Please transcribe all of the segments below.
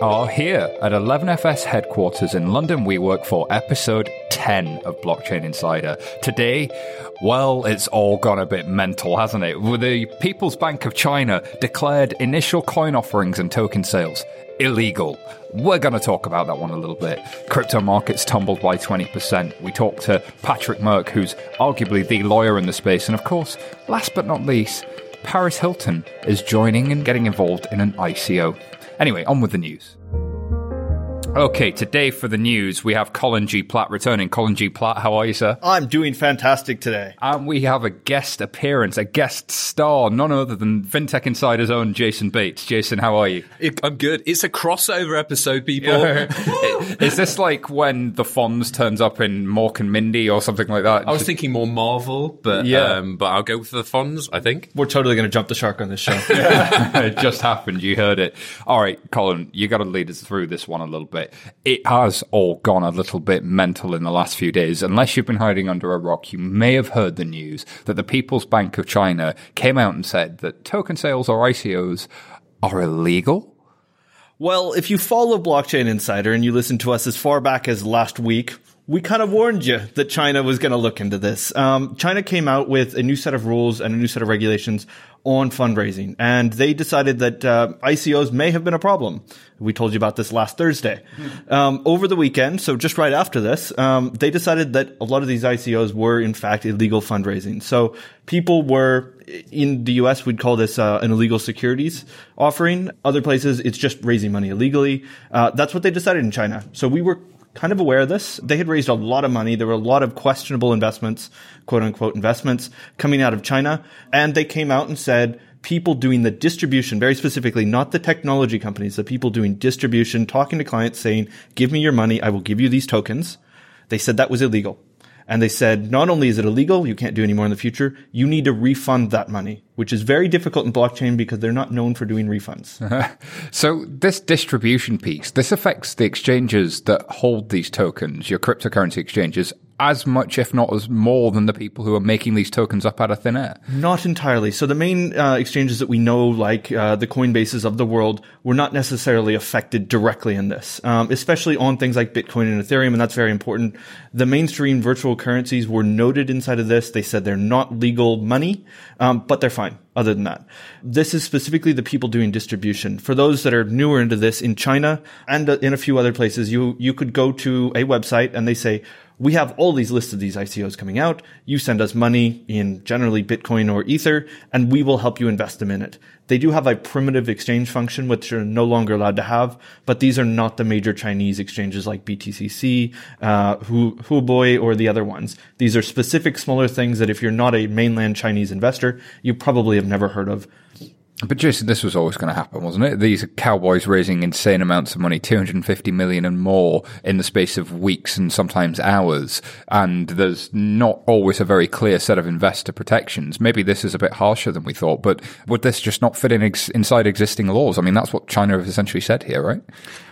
are here at 11FS headquarters in London. We work for episode 10 of Blockchain Insider. Today, well, it's all gone a bit mental, hasn't it? The People's Bank of China declared initial coin offerings and token sales illegal. We're going to talk about that one a little bit. Crypto markets tumbled by 20%. We talked to Patrick Murck, who's arguably the lawyer in the space. And of course, last but not least, Paris Hilton is joining and getting involved in an ICO. Anyway, on with the news. Okay, today for the news, we have Colin G. Platt returning. Colin G. Platt, how are you, sir? I'm doing fantastic today. And we have a guest appearance, a guest star, none other than FinTech Insider's own Jason Bates. Jason, how are you? I'm good. It's a crossover episode, people. Is this like when the Fonz turns up in Mork and Mindy or something like that? I was thinking more Marvel, but Yeah. um, but I'll go for the Fonz, I think. We're totally going to jump the shark on this show. it just happened. You heard it. All right, Colin, you got to lead us through this one a little bit. It has all gone a little bit mental in the last few days. Unless you've been hiding under a rock, you may have heard the news that the People's Bank of China came out and said that token sales or ICOs are illegal. well, if you follow Blockchain Insider and you listen to us as far back as last week, we kind of warned you that China was going to look into this. Um, China came out with a new set of rules and a new set of regulations on fundraising, and they decided that uh, ICOs may have been a problem. We told you about this last Thursday. Um, over the weekend, so just right after this, um, they decided that a lot of these ICOs were in fact illegal fundraising. So people were in the US, we'd call this uh, an illegal securities offering. Other places, it's just raising money illegally. Uh, that's what they decided in China. So we were kind of aware of this. They had raised a lot of money. There were a lot of questionable investments, quote unquote investments coming out of China. And they came out and said, people doing the distribution, very specifically, not the technology companies, the people doing distribution, talking to clients saying, give me your money. I will give you these tokens. They said that was illegal. And they said, not only is it illegal, you can't do any more in the future, you need to refund that money, which is very difficult in blockchain because they're not known for doing refunds. So this distribution piece, this affects the exchanges that hold these tokens, your cryptocurrency exchanges, as much, if not as more than the people who are making these tokens up out of thin air. Not entirely. So the main uh, exchanges that we know, like uh, the Coinbases of the world, were not necessarily affected directly in this, um, especially on things like Bitcoin and Ethereum, and that's very important. The mainstream virtual currencies were noted inside of this. They said they're not legal money, um, but they're fine. Other than that, this is specifically the people doing distribution. For those that are newer into this in China and uh, in a few other places, you you could go to a website and they say we have all these lists of these ICOs coming out. You send us money in generally Bitcoin or Ether, and we will help you invest them in it. They do have a primitive exchange function, which are no longer allowed to have, but these are not the major Chinese exchanges like BTCC, uh, Hu- Huobi, or the other ones. These are specific smaller things that if you're not a mainland Chinese investor, you probably have never heard of. But Jason, this was always going to happen, wasn't it? These cowboys raising insane amounts of money, 250 million and more in the space of weeks and sometimes hours. And there's not always a very clear set of investor protections. Maybe this is a bit harsher than we thought, but would this just not fit in ex- inside existing laws? I mean, that's what China has essentially said here, right?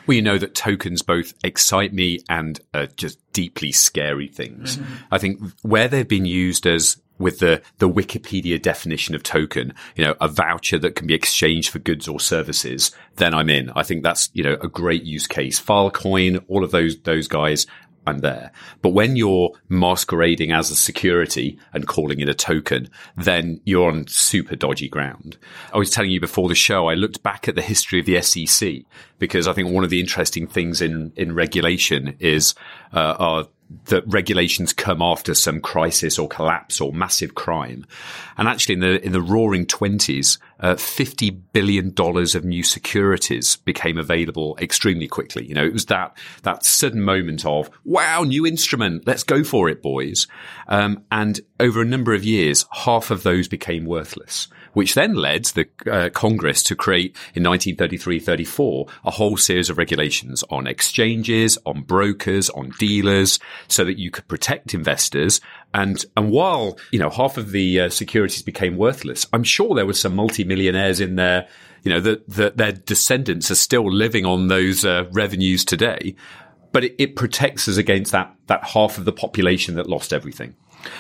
Well, you know that tokens both excite me and are just deeply scary things. Mm-hmm. I think where they've been used as with the, the Wikipedia definition of token, you know, a voucher that can be exchanged for goods or services, then I'm in. I think that's, you know, a great use case. Filecoin, all of those, those guys, I'm there. But when you're masquerading as a security and calling it a token, then you're on super dodgy ground. I was telling you before the show, I looked back at the history of the SEC because I think one of the interesting things in, in regulation is, uh, are that regulations come after some crisis or collapse or massive crime. And actually in the, in the roaring twenties, uh, $50 billion of new securities became available extremely quickly. You know, it was that, that sudden moment of, wow, new instrument. Let's go for it, boys. Um, and over a number of years, half of those became worthless, which then led the uh, Congress to create in 1933-34 a whole series of regulations on exchanges, on brokers, on dealers, so that you could protect investors. And and while you know half of the uh, securities became worthless, I'm sure there were some multimillionaires in there. You know that that their descendants are still living on those uh, revenues today. But it, it protects us against that that half of the population that lost everything.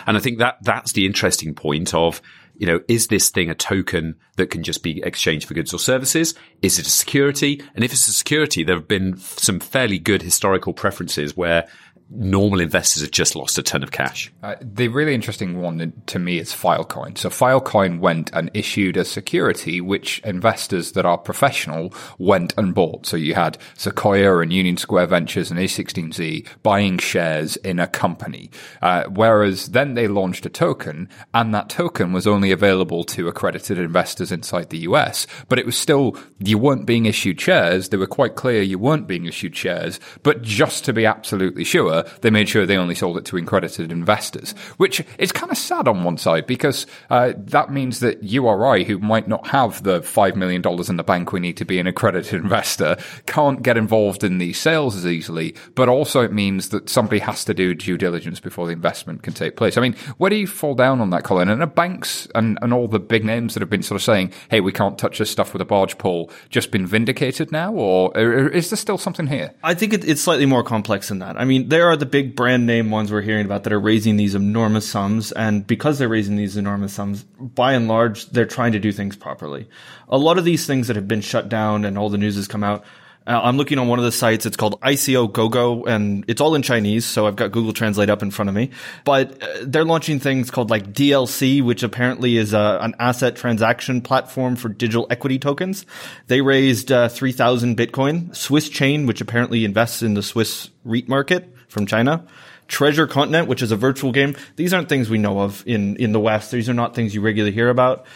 And I think that that's the interesting point of you know, is this thing a token that can just be exchanged for goods or services? Is it a security? And if it's a security, there have been some fairly good historical preferences where normal investors have just lost a ton of cash. Uh, the really interesting one to me is Filecoin. So Filecoin went and issued a security which investors that are professional went and bought. So you had Sequoia and Union Square Ventures and A16Z buying shares in a company. Uh, whereas then they launched a token and that token was only available to accredited investors inside the US, but it was still, you weren't being issued shares. They were quite clear you weren't being issued shares, but just to be absolutely sure, they made sure they only sold it to accredited investors, which is kind of sad on one side because uh, that means that you or I, who might not have the $5 million in the bank we need to be an accredited investor, can't get involved in these sales as easily. But also it means that somebody has to do due diligence before the investment can take place. I mean, where do you fall down on that, Colin? And the banks and, and all the big names that have been sort of saying, hey, we can't touch this stuff with a barge pole, just been vindicated now? Or is there still something here? I think it, it's slightly more complex than that. I mean, there are the big brand name ones we're hearing about that are raising these enormous sums. And because they're raising these enormous sums, by and large, they're trying to do things properly. A lot of these things that have been shut down and all the news has come out, uh, I'm looking on one of the sites. It's called ICO GoGo and it's all in Chinese. So I've got Google Translate up in front of me, but uh, they're launching things called like DLC, which apparently is a, uh, an asset transaction platform for digital equity tokens. They raised uh, 3000 Bitcoin. Swiss Chain, which apparently invests in the Swiss REIT market from China. Treasure Continent, which is a virtual game. These aren't things we know of in, in the West. These are not things you regularly hear about.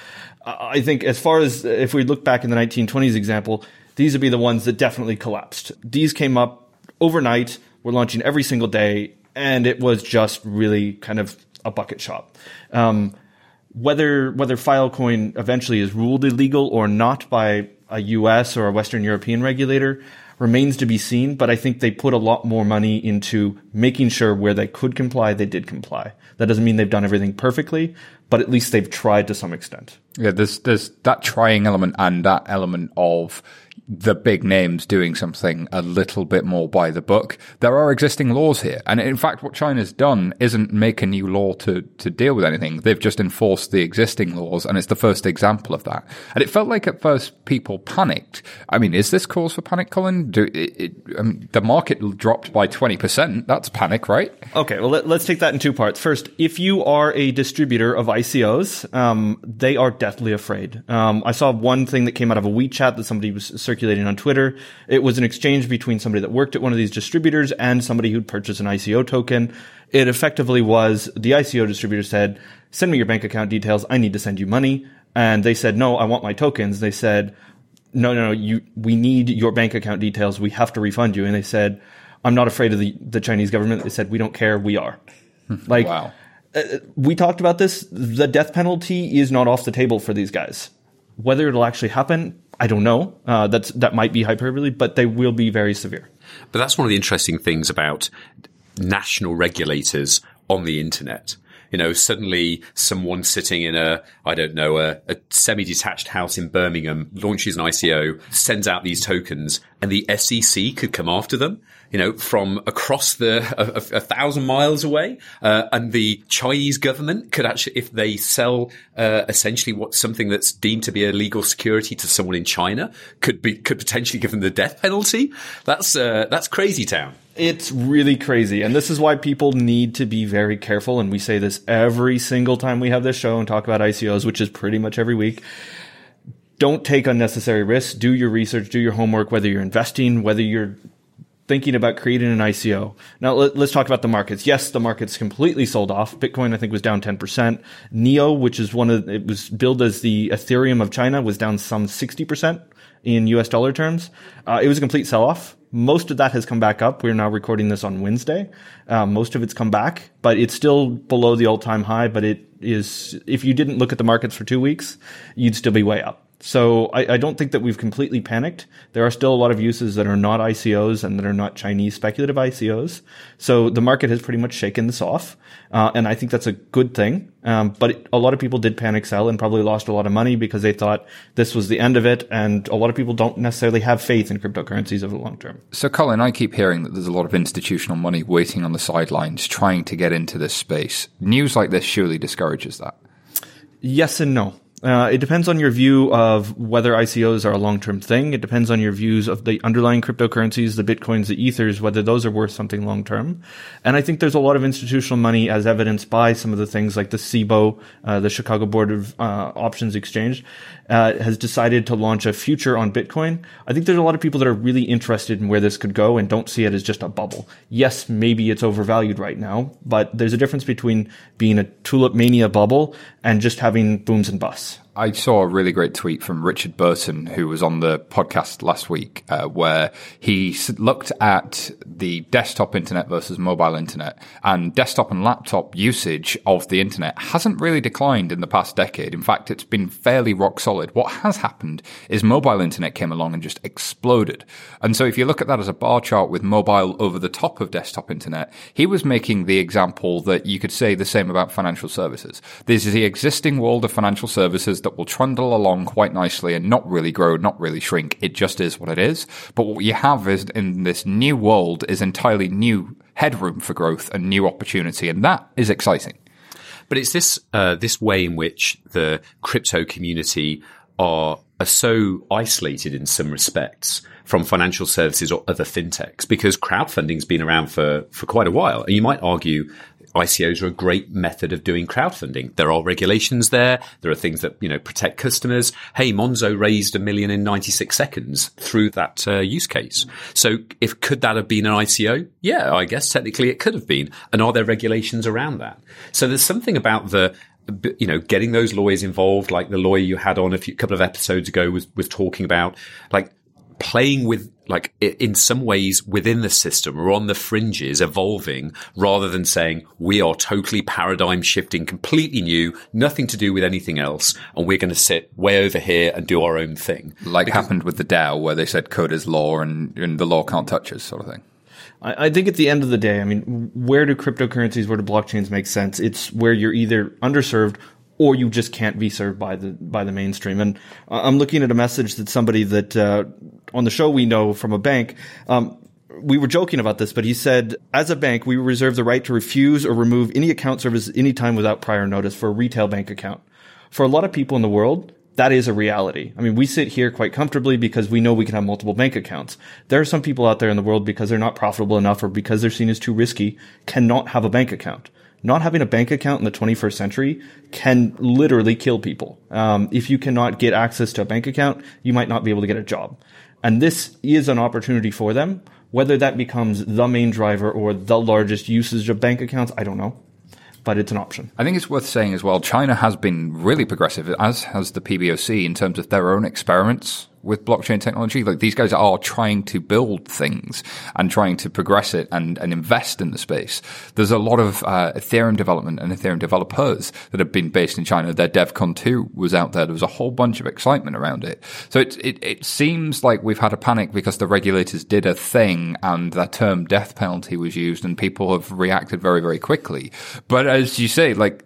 I think as far as if we look back in the 1920s example, these would be the ones that definitely collapsed. These came up overnight. We're launching every single day, and it was just really kind of a bucket shop. Um, whether whether Filecoin eventually is ruled illegal or not by a U.S. or a Western European regulator, remains to be seen, but I think they put a lot more money into making sure where they could comply, they did comply. That doesn't mean they've done everything perfectly, but at least they've tried to some extent. Yeah, there's there's that trying element and that element of the big names doing something a little bit more by the book. There are existing laws here. And in fact, what China's done isn't make a new law to, to deal with anything. They've just enforced the existing laws. And it's the first example of that. And it felt like at first people panicked. I mean, is this cause for panic, Colin? Do, it, it, I mean, the market dropped by 20%. That's panic, right? Okay. Well, let, us take that in two parts. First, if you are a distributor of ICOs, um, they are deathly afraid. Um, I saw one thing that came out of a WeChat that somebody was circulating circulating on Twitter. It was an exchange between somebody that worked at one of these distributors and somebody who'd purchased an ICO token. It effectively was the ICO distributor said, send me your bank account details. I need to send you money. And they said, no, I want my tokens. They said, no, no, no, you, we need your bank account details. We have to refund you. And they said, I'm not afraid of the, the Chinese government. They said, we don't care. We are. like, wow. Uh, we talked about this. The death penalty is not off the table for these guys. Whether it'll actually happen, I don't know. Uh, that's that might be hyperbole, but they will be very severe. But that's one of the interesting things about national regulators on the internet. You know, suddenly someone sitting in a, I don't know, a, a semi-detached house in Birmingham launches an ICO, sends out these tokens, and the SEC could come after them you know, from across the a, a thousand miles away, uh, and the Chinese government could actually, if they sell uh, essentially what something that's deemed to be a legal security to someone in China, could be could potentially give them the death penalty. That's uh, that's crazy town. It's really crazy. And this is why people need to be very careful. And we say this every single time we have this show and talk about ICOs, which is pretty much every week. Don't take unnecessary risks. Do your research, do your homework, whether you're investing, whether you're thinking about creating an ICO. Now let, us talk about the markets. Yes, the market's completely sold off. Bitcoin, I think, was down 10%. NEO, which is one of, it was billed as the Ethereum of China, was down some 60% in US dollar terms. Uh, it was a complete sell off. Most of that has come back up. We're now recording this on Wednesday. Uh, most of it's come back, but it's still below the all time high. But it is, if you didn't look at the markets for two weeks, you'd still be way up. So I, I, don't think that we've completely panicked. There are still a lot of uses that are not ICOs and that are not Chinese speculative ICOs. So the market has pretty much shaken this off, uh, and I think that's a good thing. Um, but it, a lot of people did panic sell and probably lost a lot of money because they thought this was the end of it. And a lot of people don't necessarily have faith in cryptocurrencies over the long term. So, Colin, I keep hearing that there's a lot of institutional money waiting on the sidelines, trying to get into this space. News like this surely discourages that. Yes and no. Uh, it depends on your view of whether ICOs are a long term thing. It depends on your views of the underlying cryptocurrencies, the bitcoins, the ethers, whether those are worth something long term. And I think there's a lot of institutional money, as evidenced by some of the things like the CBOE, uh, the Chicago Board of uh, Options Exchange, uh, has decided to launch a future on Bitcoin. I think there's a lot of people that are really interested in where this could go and don't see it as just a bubble. Yes, maybe it's overvalued right now, but there's a difference between being a tulip mania bubble and just having booms and busts. нас I saw a really great tweet from Richard Burton, who was on the podcast last week, uh, where he looked at the desktop internet versus mobile internet, and desktop and laptop usage of the internet hasn't really declined in the past decade. In fact, it's been fairly rock solid. What has happened is mobile internet came along and just exploded. And so if you look at that as a bar chart with mobile over the top of desktop internet, he was making the example that you could say the same about financial services. This is the existing world of financial services that will trundle along quite nicely and not really grow, not really shrink. It just is what it is. But what you have is in this new world is entirely new headroom for growth and new opportunity. And that is exciting. But it's this, uh, this way in which the crypto community are, are so isolated in some respects from financial services or other fintechs because crowdfunding's been around for, for quite a while. And you might argue ICOs are a great method of doing crowdfunding. There are regulations there. There are things that, you know, protect customers. Hey, Monzo raised a million in 96 seconds through that uh, use case. So if could that have been an ICO? Yeah, I guess technically it could have been. And are there regulations around that? So there's something about the, you know, getting those lawyers involved, like the lawyer you had on a few couple of episodes ago was was talking about, like playing with like in some ways within the system or on the fringes evolving rather than saying we are totally paradigm shifting completely new nothing to do with anything else and we're going to sit way over here and do our own thing like because, happened with the DAO where they said code is law and, and the law can't touch us sort of thing I think at the end of the day, I mean, where do cryptocurrencies, where do blockchains make sense? It's where you're either underserved or you just can't be served by the by the mainstream. And I'm looking at a message that somebody that uh, on the show we know from a bank. Um, we were joking about this, but he said, as a bank, we reserve the right to refuse or remove any account service anytime without prior notice for a retail bank account. For a lot of people in the world, that is a reality. I mean, we sit here quite comfortably because we know we can have multiple bank accounts. There are some people out there in the world because they're not profitable enough or because they're seen as too risky, cannot have a bank account not having a bank account in the 21st century can literally kill people. Um, if you cannot get access to a bank account, you might not be able to get a job. And this is an opportunity for them. Whether that becomes the main driver or the largest usage of bank accounts, I don't know. But it's an option. I think it's worth saying as well, China has been really progressive, as has the PBOC, in terms of their own experiments with blockchain technology. Like these guys are trying to build things and trying to progress it and, and invest in the space. There's a lot of uh, Ethereum development and Ethereum developers that have been based in China. Their DevCon 2 was out there. There was a whole bunch of excitement around it. So it, it, it seems like we've had a panic because the regulators did a thing and that term death penalty was used and people have reacted very, very quickly. But as you say, like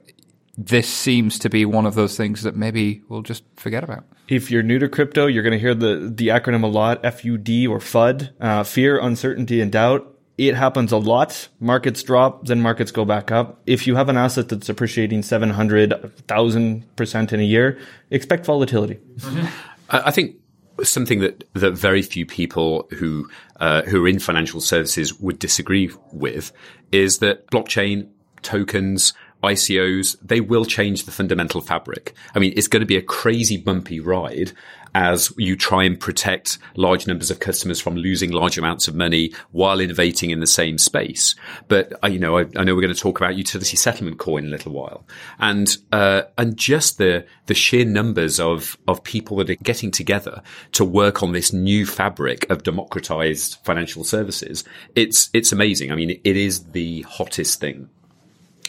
this seems to be one of those things that maybe we'll just forget about. If you're new to crypto, you're going to hear the, the acronym a lot, FUD or FUD, uh, fear, uncertainty, and doubt. It happens a lot. Markets drop, then markets go back up. If you have an asset that's appreciating 700, 1000% in a year, expect volatility. Mm-hmm. I think something that, that very few people who, uh, who are in financial services would disagree with is that blockchain tokens, ICOs, they will change the fundamental fabric. I mean, it's going to be a crazy bumpy ride as you try and protect large numbers of customers from losing large amounts of money while innovating in the same space. But uh, you know, I, I, know we're going to talk about utility settlement coin in a little while, and uh, and just the the sheer numbers of of people that are getting together to work on this new fabric of democratized financial services. It's it's amazing. I mean, it is the hottest thing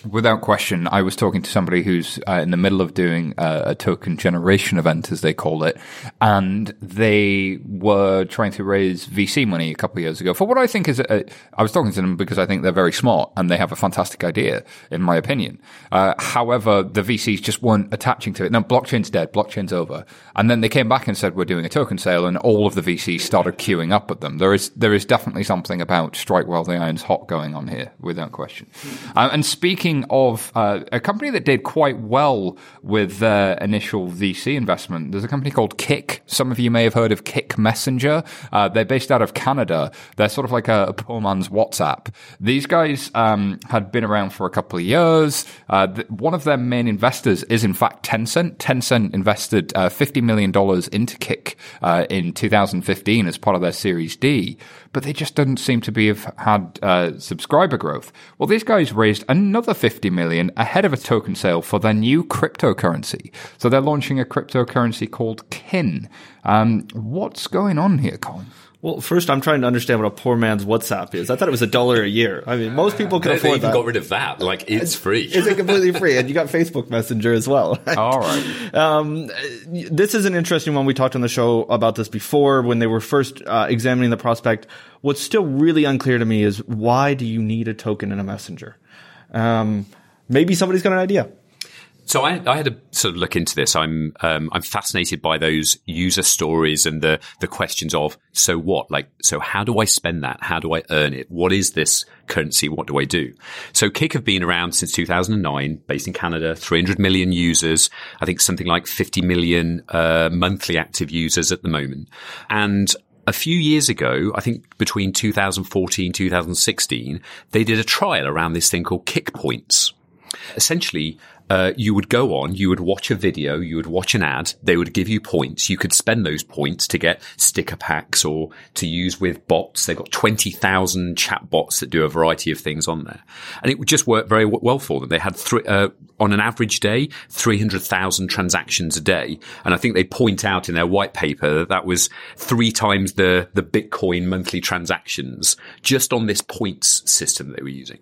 Without question, I was talking to somebody who's uh, in the middle of doing a, token generation event, as they call it, and they were trying to raise VC money a couple of years ago for what I think is. I was talking to them because I think they're very smart and they have a fantastic idea, in my opinion. Uh, however, the VCs just weren't attaching to it. Now, blockchain's dead, blockchain's over, and then they came back and said we're doing a token sale, and all of the VCs started queuing up at them. There is there is definitely something about strike while the iron's hot going on here, without question. Uh, and speaking speaking of uh, a company that did quite well with their initial VC investment, there's a company called Kik. Some of you may have heard of Kik Messenger. Uh, they're based out of Canada. They're sort of like a, a poor man's WhatsApp. These guys um, had been around for a couple of years. Uh, th- one of their main investors is, in fact, Tencent. Tencent invested uh, $50 million into Kik uh, in 2015 as part of their Series D, but they just didn't seem to be have had uh, subscriber growth. Well, these guys raised another 50 million ahead of a token sale for their new cryptocurrency. So they're launching a cryptocurrency called Kin. Um, what's going on here, Colin? Well, first, I'm trying to understand what a poor man's WhatsApp is. I thought it was a dollar a year. I mean, most people can They, they even that. got rid of that. Like it's free. Is it completely free? And you got Facebook Messenger as well. All right. Um, this is an interesting one. We talked on the show about this before when they were first uh, examining the prospect. What's still really unclear to me is why do you need a token in a messenger? Um, maybe somebody's got an idea. So I, I had to sort of look into this. I'm um, I'm fascinated by those user stories and the the questions of so what? Like so how do I spend that? How do I earn it? What is this currency? What do I do? So Kik have been around since 2009, based in Canada, 300 million users. I think something like 50 million uh, monthly active users at the moment, and a few years ago, I think between 2014 2016, they did a trial around this thing called Kik Points essentially uh, you would go on, you would watch a video, you would watch an ad, they would give you points. You could spend those points to get sticker packs or to use with bots. They've got 20,000 chat bots that do a variety of things on there. And it would just work very w- well for them. They had uh, on an average day, 300,000 transactions a day. And I think they point out in their white paper that that was three times the, the Bitcoin monthly transactions just on this points system they were using.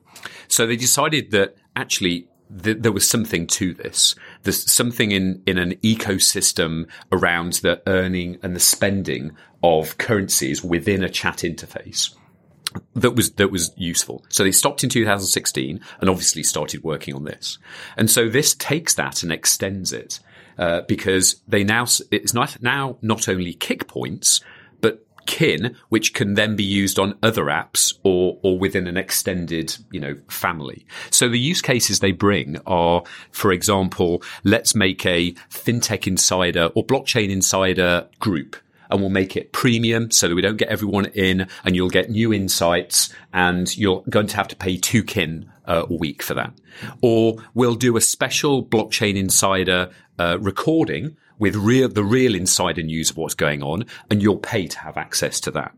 So they decided that actually th- there was something to this. There's something in, in an ecosystem around the earning and the spending of currencies within a chat interface that was that was useful. So they stopped in 2016 and obviously started working on this. And so this takes that and extends it uh, because they now it's not now not only Kik points kin which can then be used on other apps or or within an extended you know family so the use cases they bring are for example let's make a fintech insider or blockchain insider group and we'll make it premium so that we don't get everyone in and you'll get new insights and you're going to have to pay two kin uh, a week for that. Or we'll do a special blockchain insider uh, recording with real, the real insider news of what's going on and you'll pay to have access to that.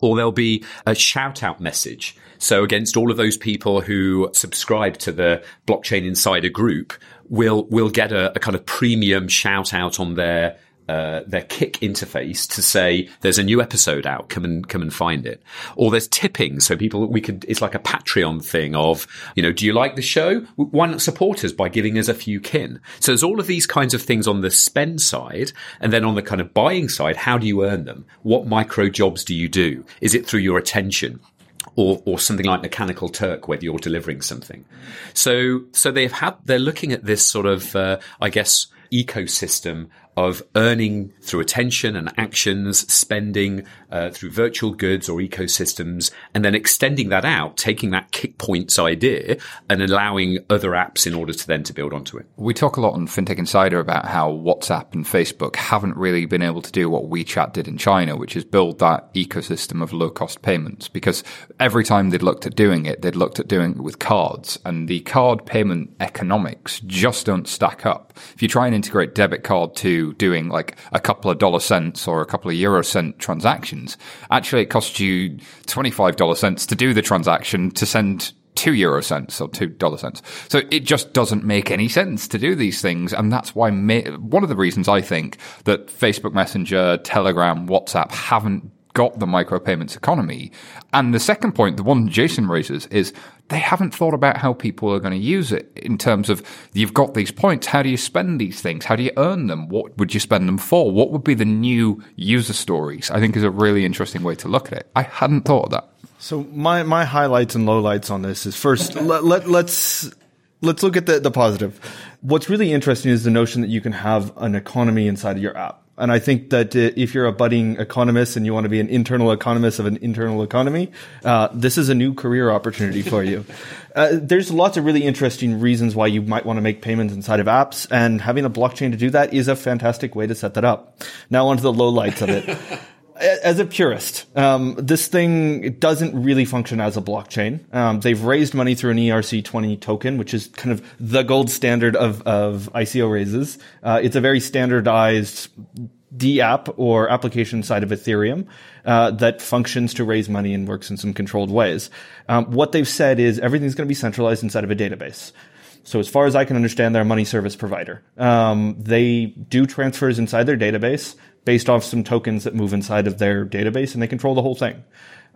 Or there'll be a shout out message. So against all of those people who subscribe to the blockchain insider group, we'll, we'll get a, a kind of premium shout out on their uh, their Kik interface to say there's a new episode out, come and come and find it. Or there's tipping, so people we could it's like a Patreon thing of you know, do you like the show? Why not support us by giving us a few kin? So there's all of these kinds of things on the spend side, and then on the kind of buying side, how do you earn them? What micro jobs do you do? Is it through your attention? or or something like Mechanical Turk, where you're delivering something. So so they've had they're looking at this sort of uh, I guess ecosystem of earning through attention and actions, spending uh, through virtual goods or ecosystems, and then extending that out, taking that Kik points idea and allowing other apps in order to then to build onto it. We talk a lot on FinTech Insider about how WhatsApp and Facebook haven't really been able to do what WeChat did in China, which is build that ecosystem of low cost payments. Because every time they'd looked at doing it, they'd looked at doing it with cards, and the card payment economics just don't stack up. If you try and integrate debit card to doing like a couple of dollar cents or a couple of euro cent transactions, actually it costs you $25 cents to do the transaction to send two euro cents or two dollar cents. So it just doesn't make any sense to do these things. And that's why ma- one of the reasons I think that Facebook Messenger, Telegram, WhatsApp haven't got the micropayments economy. And the second point, the one Jason raises, is they haven't thought about how people are going to use it in terms of you've got these points. How do you spend these things? How do you earn them? What would you spend them for? What would be the new user stories? I think is a really interesting way to look at it. I hadn't thought of that. So my, my highlights and lowlights on this is first let, let let's let's look at the, the positive. What's really interesting is the notion that you can have an economy inside of your app. And I think that uh, if you're a budding economist and you want to be an internal economist of an internal economy, uh, this is a new career opportunity for you. Uh, there's lots of really interesting reasons why you might want to make payments inside of apps, and having a blockchain to do that is a fantastic way to set that up. Now onto the lowlights of it. as a purist, um, this thing doesn't really function as a blockchain. Um, they've raised money through an ERC20 token, which is kind of the gold standard of, of ICO raises. Uh, it's a very standardized DApp or application side of Ethereum uh, that functions to raise money and works in some controlled ways. Um, what they've said is everything's going to be centralized inside of a database. So as far as I can understand, they're a money service provider. Um, they do transfers inside their database based off some tokens that move inside of their database, and they control the whole thing.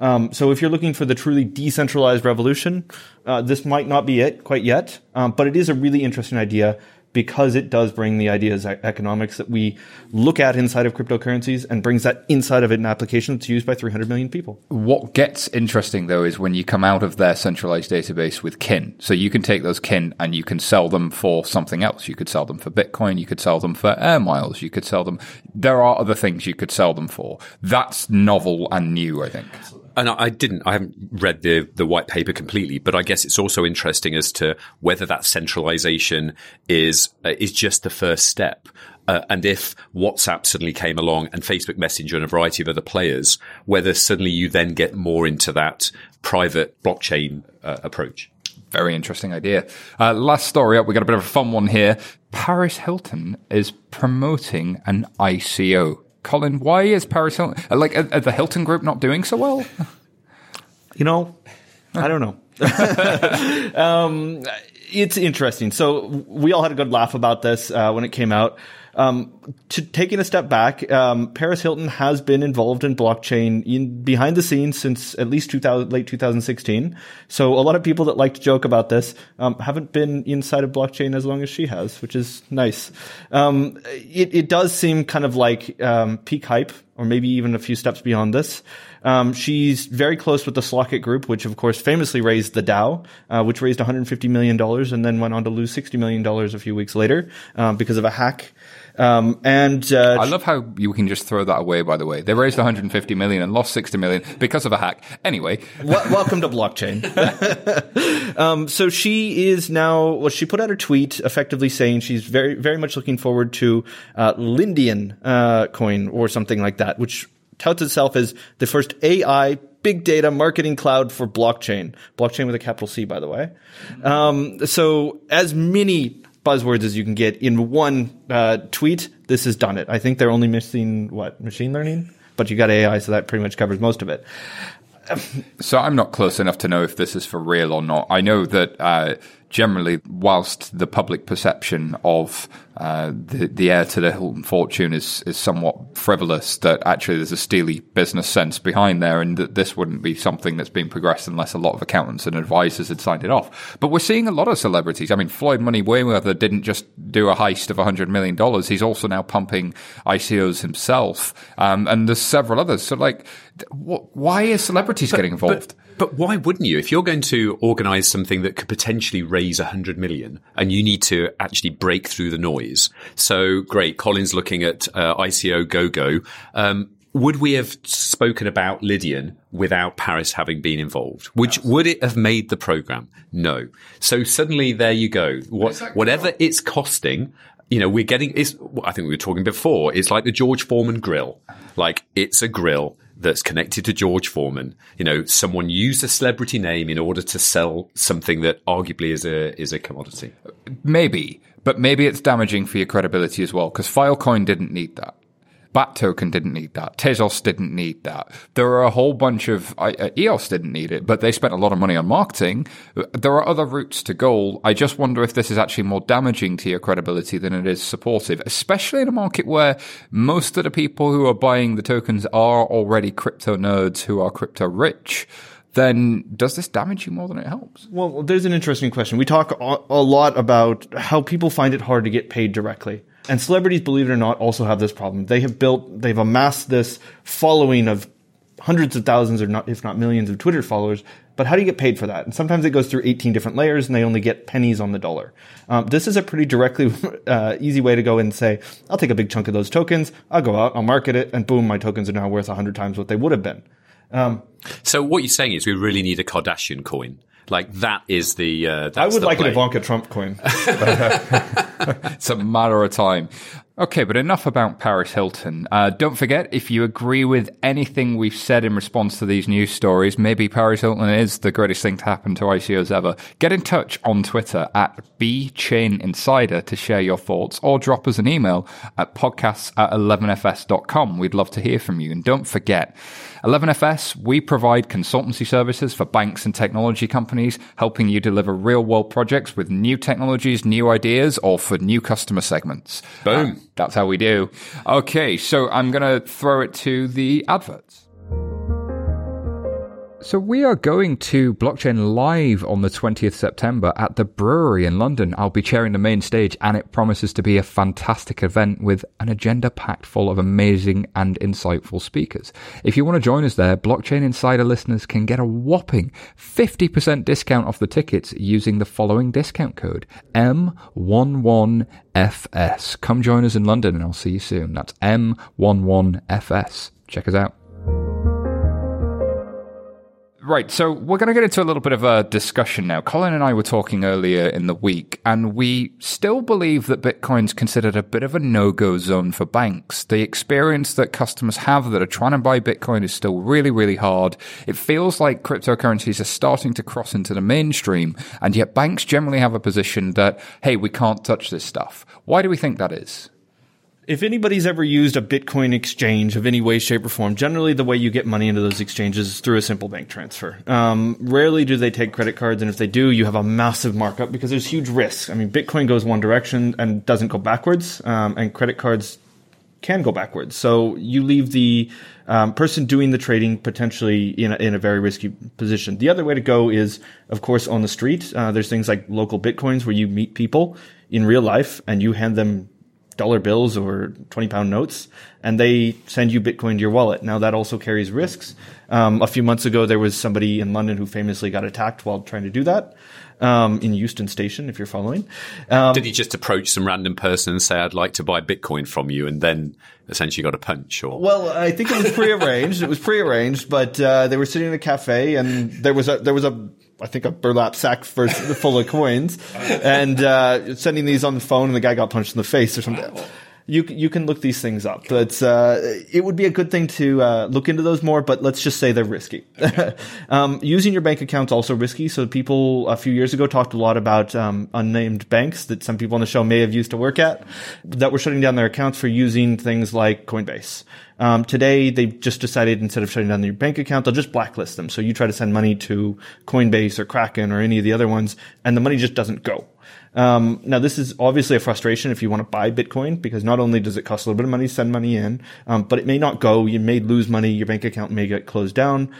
Um, so if you're looking for the truly decentralized revolution, uh, this might not be it quite yet, um, but it is a really interesting idea because it does bring the ideas economics that we look at inside of cryptocurrencies and brings that inside of an application that's used by 300 million people. What gets interesting though is when you come out of their centralized database with kin. So you can take those kin and you can sell them for something else. You could sell them for Bitcoin. You could sell them for air miles. You could sell them. There are other things you could sell them for. That's novel and new, I think. Absolutely and I didn't, I haven't read the, the white paper completely, but I guess it's also interesting as to whether that centralization is, uh, is just the first step. Uh, and if WhatsApp suddenly came along and Facebook Messenger and a variety of other players, whether suddenly you then get more into that private blockchain uh, approach. Very interesting idea. Uh, last story up, we got a bit of a fun one here. Paris Hilton is promoting an ICO. Colin, why is Paris Hilton like are, are the Hilton Group not doing so well? You know, I don't know. um, it's interesting. So we all had a good laugh about this uh, when it came out. Um, to taking a step back, um, Paris Hilton has been involved in blockchain in, behind the scenes since at least 2000, late 2016. So a lot of people that like to joke about this um, haven't been inside of blockchain as long as she has, which is nice. Um, it, it, does seem kind of like um, peak hype, or maybe even a few steps beyond this. Um, she's very close with the Slockit Group, which of course famously raised the DAO, uh, which raised 150 million dollars and then went on to lose 60 million dollars a few weeks later because of a hack. Um, and uh, I love how you can just throw that away. By the way, they raised 150 million and lost 60 million because of a hack. Anyway, w- welcome to blockchain. um, so she is now. Well, she put out a tweet effectively saying she's very, very much looking forward to uh, Lydian uh, coin or something like that, which touts itself as the first AI big data marketing cloud for blockchain. Blockchain with a capital C, by the way. Um, so as many buzzwords as you can get in one uh, tweet. This has done it. I think they're only missing what machine learning, but you got AI, so that pretty much covers most of it. so I'm not close enough to know if this is for real or not. I know that uh, generally, whilst the public perception of uh, the, the heir to the Hilton fortune is, is somewhat frivolous, that actually there's a steely business sense behind there, and that this wouldn't be something that's being progressed unless a lot of accountants and advisors had signed it off. But we're seeing a lot of celebrities. I mean, Floyd Money Mayweather didn't just do a heist of $100 million. He's also now pumping ICOs himself. Um, and there's several others. So, like, why are celebrities but, getting involved? But- but why wouldn't you? If you're going to organize something that could potentially raise a hundred million and you need to actually break through the noise. So great. Colin's looking at uh, ICO GoGo. Um, would we have spoken about Lydian without Paris having been involved? Would, yes. would it have made the program? No. So suddenly there you go. What, whatever it's costing, you know, we're getting, it's, I think we were talking before, it's like the George Foreman grill. Like it's a grill that's connected to George Foreman. You know, someone used a celebrity name in order to sell something that arguably is a is a commodity. Maybe, but maybe it's damaging for your credibility as well because Filecoin didn't need that. Bat token didn't need that. Tezos didn't need that. There are a whole bunch of uh, EOS didn't need it, but they spent a lot of money on marketing. There are other routes to goal. I just wonder if this is actually more damaging to your credibility than it is supportive, especially in a market where most of the people who are buying the tokens are already crypto nerds who are crypto rich then does this damage you more than it helps? Well, there's an interesting question. We talk a lot about how people find it hard to get paid directly. And celebrities, believe it or not, also have this problem. They have built, they've amassed this following of hundreds of thousands or not, if not millions of Twitter followers But how do you get paid for that? And sometimes it goes through 18 different layers and they only get pennies on the dollar. Um, this is a pretty directly uh, easy way to go and say, I'll take a big chunk of those tokens, I'll go out, I'll market it, and boom, my tokens are now worth 100 times what they would have been. Um, so what you're saying is we really need a Kardashian coin. Like that is the. Uh, I would the like play. an Ivanka Trump coin. it's a matter of time. Okay, but enough about Paris Hilton. Uh, don't forget, if you agree with anything we've said in response to these news stories, maybe Paris Hilton is the greatest thing to happen to ICOs ever. Get in touch on Twitter at BChainInsider to share your thoughts or drop us an email at podcasts at 11fs.com. We'd love to hear from you. And don't forget, 11FS, we provide consultancy services for banks and technology companies, helping you deliver real world projects with new technologies, new ideas, or for new customer segments. Boom. That's how we do. Okay, so I'm going to throw it to the adverts. So we are going to Blockchain Live on the 20th September at the Brewery in London. I'll be chairing the main stage and it promises to be a fantastic event with an agenda packed full of amazing and insightful speakers. If you want to join us there, Blockchain Insider listeners can get a whopping 50% discount off the tickets using the following discount code M11FS. Come join us in London and I'll see you soon. That's M11FS. Check us out. Right, so we're going to get into a little bit of a discussion now. Colin and I were talking earlier in the week, and we still believe that Bitcoin's considered a bit of a no-go zone for banks. The experience that customers have that are trying to buy Bitcoin is still really, really hard. It feels like cryptocurrencies are starting to cross into the mainstream, and yet banks generally have a position that, hey, we can't touch this stuff. Why do we think that is? If anybody's ever used a Bitcoin exchange of any way, shape, or form, generally the way you get money into those exchanges is through a simple bank transfer. Um, rarely do they take credit cards, and if they do, you have a massive markup because there's huge risk. I mean, Bitcoin goes one direction and doesn't go backwards, um, and credit cards can go backwards. So you leave the um, person doing the trading potentially in a, in a very risky position. The other way to go is, of course, on the street. Uh, there's things like local bitcoins where you meet people in real life and you hand them dollar bills or 20 pound notes and they send you bitcoin to your wallet now that also carries risks um, a few months ago there was somebody in london who famously got attacked while trying to do that um, in euston station if you're following um, Did he just approach some random person and say, "I'd like to buy Bitcoin from you," and then essentially got a punch? Or well, I think it was prearranged. it was prearranged, but uh, they were sitting in a cafe, and there was a there was a I think a burlap sack for, full of coins, and uh, sending these on the phone, and the guy got punched in the face or something. You you can look these things up, but uh, it would be a good thing to uh, look into those more. But let's just say they're risky. Okay. um, using your bank account's also risky. So people a few years ago talked a lot about um, unnamed banks that some people on the show may have used to work at that were shutting down their accounts for using things like Coinbase. Um, today, they've just decided instead of shutting down your bank account, they'll just blacklist them. So you try to send money to Coinbase or Kraken or any of the other ones, and the money just doesn't go. Um, now, this is obviously a frustration if you want to buy Bitcoin because not only does it cost a little bit of money to send money in, um, but it may not go. You may lose money. Your bank account may get closed down.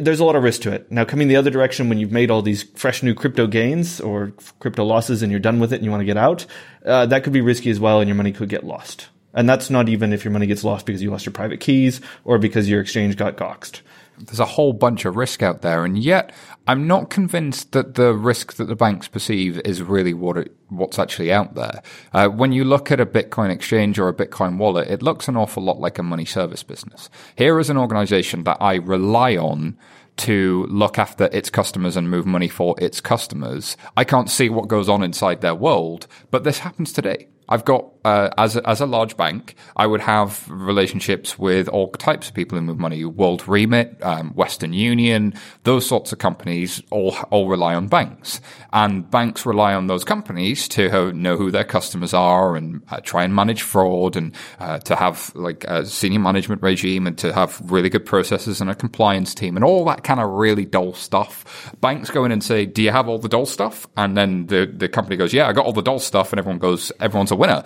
There's a lot of risk to it. Now, coming the other direction when you've made all these fresh new crypto gains or crypto losses and you're done with it and you want to get out, uh, that could be risky as well and your money could get lost. And that's not even if your money gets lost because you lost your private keys or because your exchange got doxxed. There's a whole bunch of risk out there, and yet I'm not convinced that the risk that the banks perceive is really what it, what's actually out there. Uh, when you look at a Bitcoin exchange or a Bitcoin wallet, it looks an awful lot like a money service business. Here is an organization that I rely on to look after its customers and move money for its customers. I can't see what goes on inside their world, but this happens today. I've got uh, as a, as a large bank, I would have relationships with all types of people who move money. World Remit, um, Western Union, those sorts of companies all all rely on banks, and banks rely on those companies to know who their customers are and uh, try and manage fraud and uh, to have like a senior management regime and to have really good processes and a compliance team and all that kind of really dull stuff. Banks go in and say, "Do you have all the dull stuff?" And then the the company goes, "Yeah, I got all the dull stuff," and everyone goes, "Everyone's winner."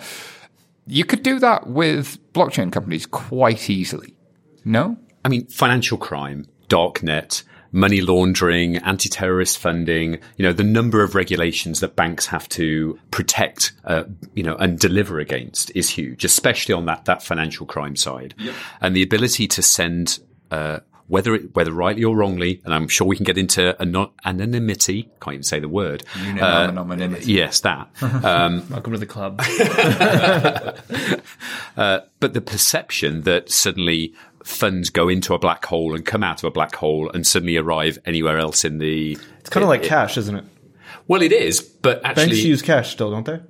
You could do that with blockchain companies quite easily. No? I mean, financial crime, darknet, money laundering, anti-terrorist funding, you know, the number of regulations that banks have to protect, uh, you know, and deliver against is huge, especially on that, that financial crime side. Yep. And the ability to send, uh, whether it, whether rightly or wrongly, and I'm sure we can get into anon- anonymity. Can't even say the word. You know, anonymity. Yes, that. Um, Welcome to the club. uh, but the perception that suddenly funds go into a black hole and come out of a black hole and suddenly arrive anywhere else in the. It's kind of like cash, isn't it? Well, it is, but actually, Banks use cash still, don't they?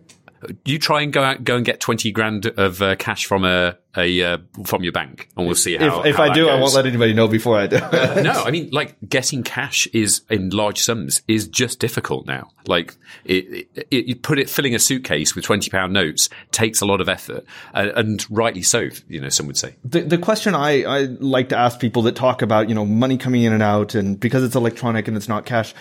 You try and go out, go and get twenty grand of uh, cash from a, a uh, from your bank, and we'll see how. If, if how I do, I won't let anybody know before I do. no, I mean, like getting cash is in large sums is just difficult now. Like it, it, it you put it filling a suitcase with twenty pound notes takes a lot of effort, and rightly so. You know, some would say. the, the question I, I like to ask people that talk about, you know, money coming in and out and because it's electronic and it's not cash,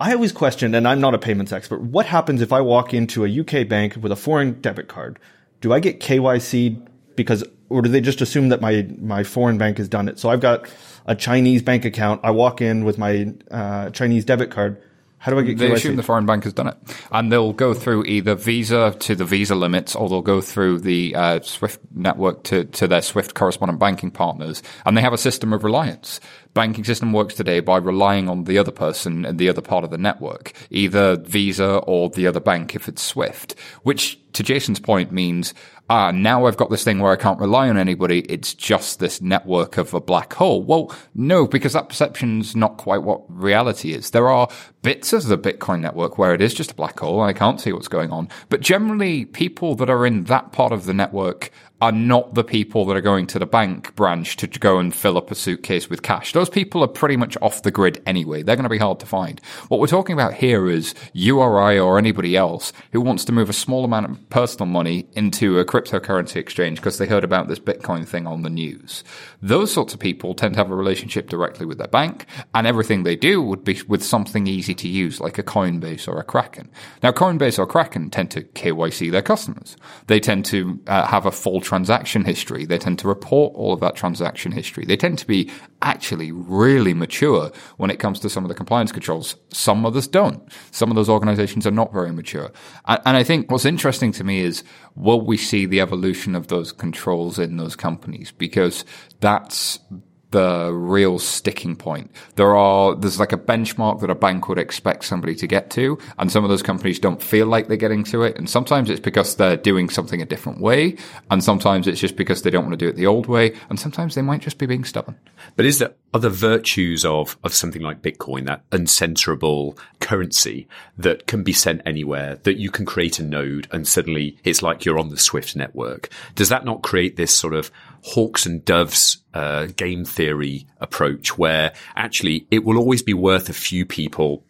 I always question, and I'm not a payments expert, what happens if I walk into a UK bank with a foreign debit card? Do I get KYC because, or do they just assume that my, my foreign bank has done it? So I've got a Chinese bank account. I walk in with my, uh, Chinese debit card. How do I get They KYC? assume the foreign bank has done it, and they'll go through either Visa to the Visa limits, or they'll go through the uh, SWIFT network to, to their SWIFT correspondent banking partners, and they have a system of reliance. Banking system works today by relying on the other person and the other part of the network, either Visa or the other bank if it's SWIFT, which to Jason's point means ah, now I've got this thing where I can't rely on anybody. It's just this network of a black hole. Well, no, because that perception's not quite what reality is. There are bits of the Bitcoin network where it is just a black hole and I can't see what's going on. But generally, people that are in that part of the network are not the people that are going to the bank branch to go and fill up a suitcase with cash. Those people are pretty much off the grid anyway. They're going to be hard to find. What we're talking about here is you or I or anybody else who wants to move a small amount of personal money into a cryptocurrency exchange because they heard about this Bitcoin thing on the news. Those sorts of people tend to have a relationship directly with their bank and everything they do would be with something easy to use like a Coinbase or a Kraken. Now, Coinbase or Kraken tend to KYC their customers. They tend to uh, have a full transaction history. They tend to report all of that transaction history. They tend to be actually really mature when it comes to some of the compliance controls. Some others don't. Some of those organizations are not very mature. And, and I think what's interesting to me is will we see the evolution of those controls in those companies? Because that's the real sticking point. There are, there's like a benchmark that a bank would expect somebody to get to, and some of those companies don't feel like they're getting to it. And sometimes it's because they're doing something a different way, and sometimes it's just because they don't want to do it the old way, and sometimes they might just be being stubborn. But is there other virtues of, of something like Bitcoin, that uncensorable currency that can be sent anywhere, that you can create a node and suddenly it's like you're on the Swift network? Does that not create this sort of hawks and doves uh, game theory approach where actually it will always be worth a few people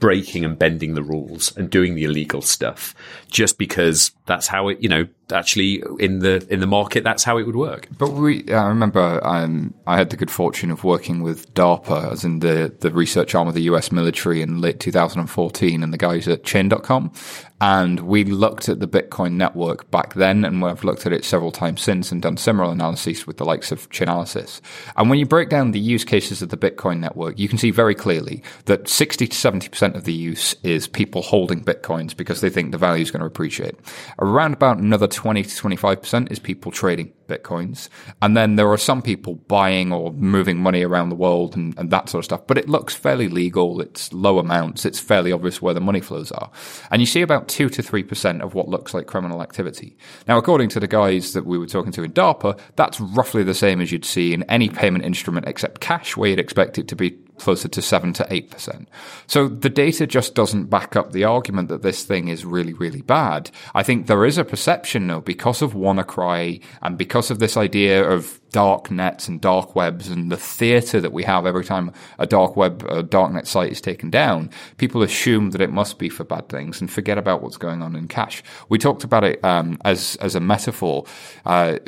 breaking and bending the rules and doing the illegal stuff just because that's how it, you know, actually in the, in the market, that's how it would work. But we, I remember um, I had the good fortune of working with DARPA, as in the, the research arm of the US military in late 2014 and the guys at Chain.com. And we looked at the Bitcoin network back then, and I've looked at it several times since and done similar analyses with the likes of Chainalysis. And when you break down the use cases of the Bitcoin network, you can see very clearly that 60 to 70% of the use is people holding Bitcoins because they think the value is going to appreciate. Around about another 20 to 25% is people trading Bitcoins. And then there are some people buying or moving money around the world and, and that sort of stuff. But it looks fairly legal. It's low amounts. It's fairly obvious where the money flows are. And you see about 2 to 3% of what looks like criminal activity. Now, according to the guys that we were talking to in DARPA, that's roughly the same as you'd see in any payment instrument except cash, where you'd expect it to be closer to 7 to 8%. So the data just doesn't back up the argument that this thing is really, really bad. I think there is a perception, though, because of WannaCry and because of this idea of dark nets and dark webs and the theater that we have every time a dark web, a darknet site is taken down, people assume that it must be for bad things and forget about what's going on in cash. We talked about it um, as as a metaphor uh,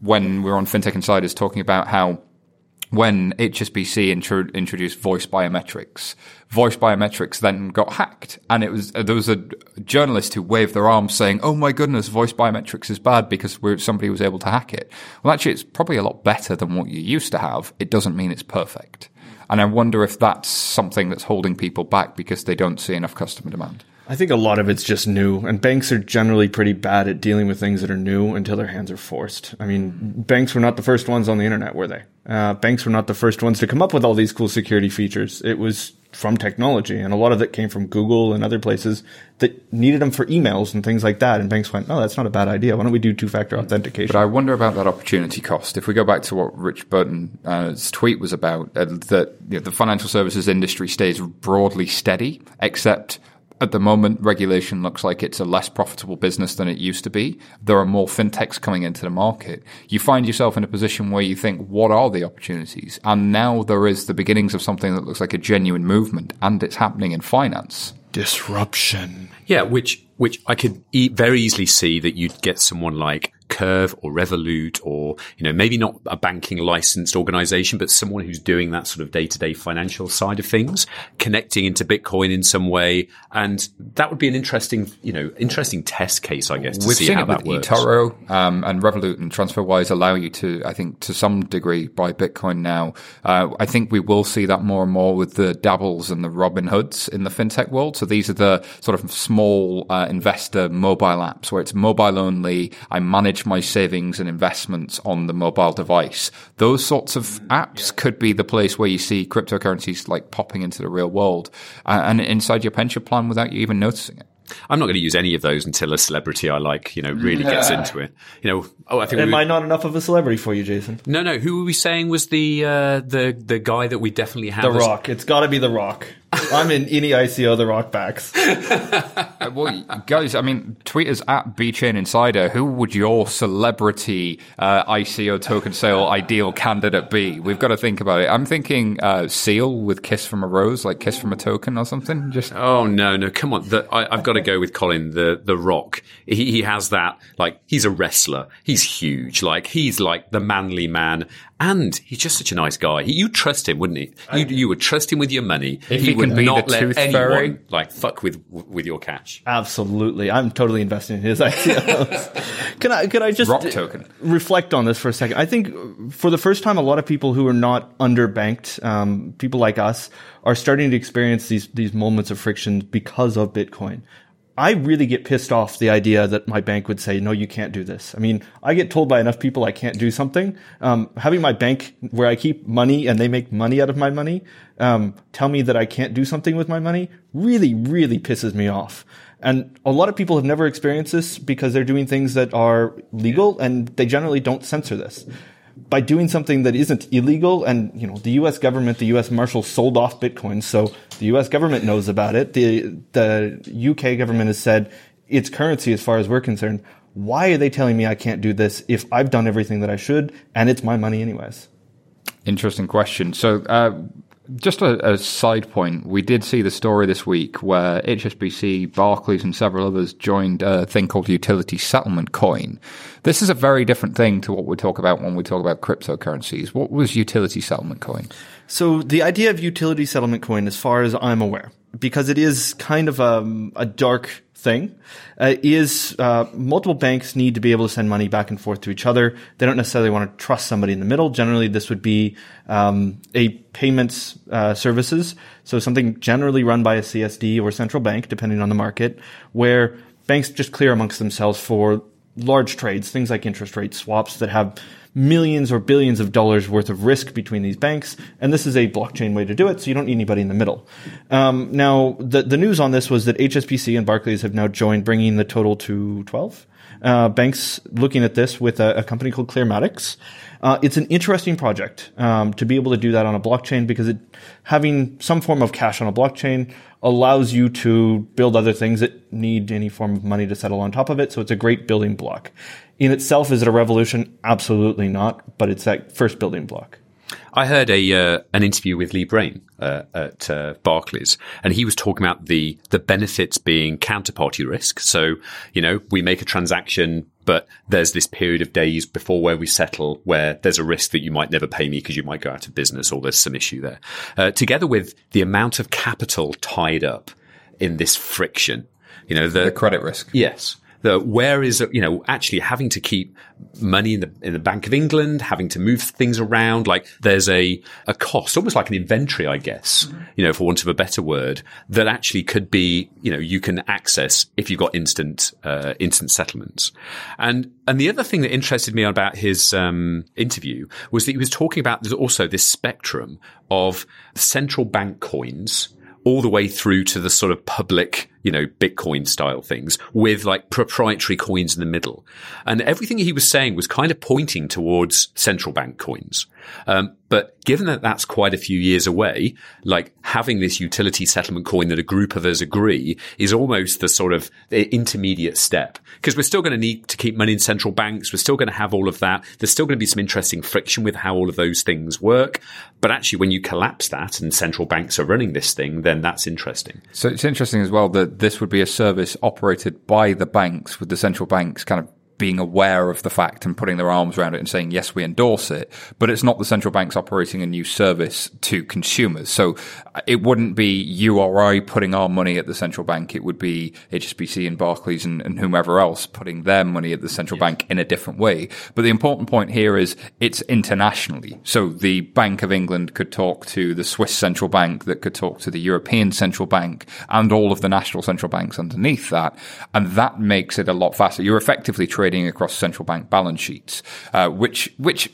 when we were on FinTech Insiders talking about how when HSBC intro- introduced voice biometrics, voice biometrics then got hacked, and it was there was a journalist who waved their arms saying, "Oh my goodness, voice biometrics is bad because somebody was able to hack it." Well, actually, it's probably a lot better than what you used to have. It doesn't mean it's perfect, and I wonder if that's something that's holding people back because they don't see enough customer demand. I think a lot of it's just new, and banks are generally pretty bad at dealing with things that are new until their hands are forced. I mean, banks were not the first ones on the internet, were they? Uh, banks were not the first ones to come up with all these cool security features. It was from technology, and a lot of it came from Google and other places that needed them for emails and things like that. And banks went, "Oh, that's not a bad idea. Why don't we do two-factor authentication?" But I wonder about that opportunity cost. If we go back to what Rich Burton's tweet was about, uh, that you know, the financial services industry stays broadly steady, except at the moment, regulation looks like it's a less profitable business than it used to be. There are more fintechs coming into the market. You find yourself in a position where you think, what are the opportunities? And now there is the beginnings of something that looks like a genuine movement, and it's happening in finance. Disruption. Yeah, which which I could e- very easily see that you'd get someone like Curve or Revolut or, you know, maybe not a banking licensed organization, but someone who's doing that sort of day to day financial side of things, connecting into Bitcoin in some way. And that would be an interesting, you know, interesting test case, I guess, to We've see seen how it that with works. eToro um, and Revolut and TransferWise allow you to, I think, to some degree, buy Bitcoin now. Uh, I think we will see that more and more with the Dabbles and the Robin Hoods in the fintech world. So these are the sort of small uh, investor mobile apps where it's mobile only. I manage my savings and investments on the mobile device. Those sorts of apps could be the place where you see cryptocurrencies like popping into the real world uh, and inside your pension plan without you even noticing it. I'm not going to use any of those until a celebrity I like, you know, really gets into it. You know, oh, I think Am we, I not enough of a celebrity for you, Jason? no, no. Who were we saying was the uh, the the guy that we definitely have? The as- Rock. It's got to be The Rock. I'm in any ICO The Rock backs. Uh, well, guys, I mean, tweet us at BChain Insider. Who would your celebrity uh, ICO token sale ideal candidate be? We've got to think about it. I'm thinking uh, Seal with Kiss from a Rose, like Kiss from a Token or something. Just Oh no, no, come on! The, I, I've got to go with Colin, the the Rock. He, he has that like he's a wrestler. He's huge. Like he's like the manly man, and he's just such a nice guy. He, you trust him, wouldn't he? You, you would trust him with your money. If he, he would not the let tooth anyone fairy. like fuck with with your cash. Absolutely. I'm totally investing in his ICOs. can I, can I just Rock token. reflect on this for a second? I think for the first time, a lot of people who are not underbanked, um, people like us, are starting to experience these, these moments of friction because of Bitcoin. I really get pissed off the idea that my bank would say, no, you can't do this. I mean, I get told by enough people I can't do something. Um, having my bank where I keep money and they make money out of my money, um, tell me that I can't do something with my money really, really pisses me off. And a lot of people have never experienced this because they're doing things that are legal and they generally don't censor this by doing something that isn't illegal. And you know the US government the US marshals sold off bitcoin so the US government knows about it. The the UK government has said it's currency as far as we're concerned why are they telling me I can't do this if I've done everything that I should and it's my money anyways? Interesting question. So, uh, just a, a side point, we did see the story this week where HSBC, Barclays, and several others joined a thing called Utility Settlement Coin. This is a very different thing to what we talk about when we talk about cryptocurrencies. What was Utility Settlement Coin? So the idea of utility settlement coin, as far as I'm aware, because it is kind of a, a dark thing, uh, is uh, multiple banks need to be able to send money back and forth to each other. They don't necessarily want to trust somebody in the middle. Generally, this would be um, a payments uh, services, so something generally run by a CSD or central bank, depending on the market, where banks just clear amongst themselves for large trades, things like interest rate swaps that have millions or billions of dollars worth of risk between these banks. And this is a blockchain way to do it, so you don't need anybody in the middle. Um, now, the, the news on this was that HSBC and Barclays have now joined, bringing the total to 12 uh, banks looking at this with a, a company called Clearmatics. Uh, it's an interesting project um, to be able to do that on a blockchain because it, having some form of cash on a blockchain allows you to build other things that need any form of money to settle on top of it. So it's a great building block. In itself, is it a revolution? Absolutely not. But it's that first building block. I heard a uh, an interview with Lee Braine uh, at uh, Barclays, and he was talking about the the benefits being counterparty risk. So you know, we make a transaction, but there's this period of days before where we settle, where there's a risk that you might never pay me because you might go out of business or there's some issue there. Uh, together with the amount of capital tied up in this friction, you know, the, The credit risk. Yes. The where is you know actually having to keep money in the in the Bank of England, having to move things around. Like there's a a cost, almost like an inventory, I guess, mm-hmm. you know, for want of a better word, that actually could be you know you can access if you've got instant uh, instant settlements. And and the other thing that interested me about his um, interview was that he was talking about there's also this spectrum of central bank coins all the way through to the sort of public you know, Bitcoin style things with like proprietary coins in the middle. And everything he was saying was kind of pointing towards central bank coins. Um, but given that that's quite a few years away, like having this utility settlement coin that a group of us agree is almost the sort of intermediate step because we're still going to need to keep money in central banks. We're still going to have all of that. There's still going to be some interesting friction with how all of those things work. But actually, when you collapse that and central banks are running this thing, then that's interesting. So it's interesting as well that this would be a service operated by the banks with the central banks kind of being aware of the fact and putting their arms around it and saying, yes, we endorse it. But it's not the central banks operating a new service to consumers. So uh, it wouldn't be you or I putting our money at the central bank. It would be HSBC and Barclays and, and whomever else putting their money at the central yes. bank in a different way. But the important point here is it's internationally. So the Bank of England could talk to the Swiss central bank that could talk to the European central bank and all of the national central banks underneath that. And that makes it a lot faster. You're effectively trading trading across central bank balance sheets, uh, which which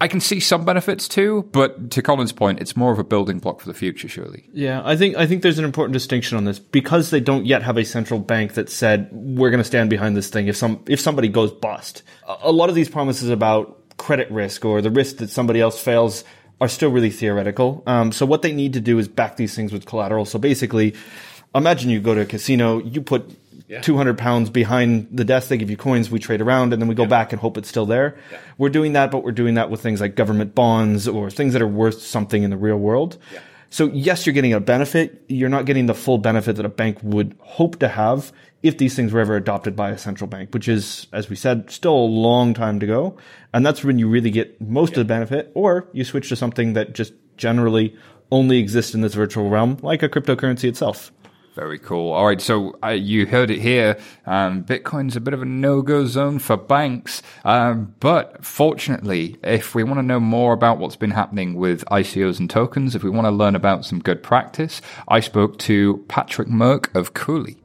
I can see some benefits to, but to Colin's point, it's more of a building block for the future, surely. Yeah, I think I think there's an important distinction on this because they don't yet have a central bank that said we're going to stand behind this thing if some if somebody goes bust. A lot of these promises about credit risk or the risk that somebody else fails are still really theoretical. Um, so what they need to do is back these things with collateral. So basically, imagine you go to a casino, you put yeah. 200 pounds behind the desk. They give you coins. We trade around and then we go yeah. back and hope it's still there. Yeah. We're doing that, but we're doing that with things like government bonds or things that are worth something in the real world. So yes, you're getting a benefit. You're not getting the full benefit that a bank would hope to have if these things were ever adopted by a central bank, which is, as we said, still a long time to go. And that's when you really get most of the benefit, or you switch to something that just generally only exists in this virtual realm, like a cryptocurrency itself. Very cool. All right, so uh, you heard it here. Um, Bitcoin's a bit of a no-go zone for banks, um, but fortunately, if we want to know more about what's been happening with ICOs and tokens, if we want to learn about some good practice, I spoke to Patrick Murck of Cooley.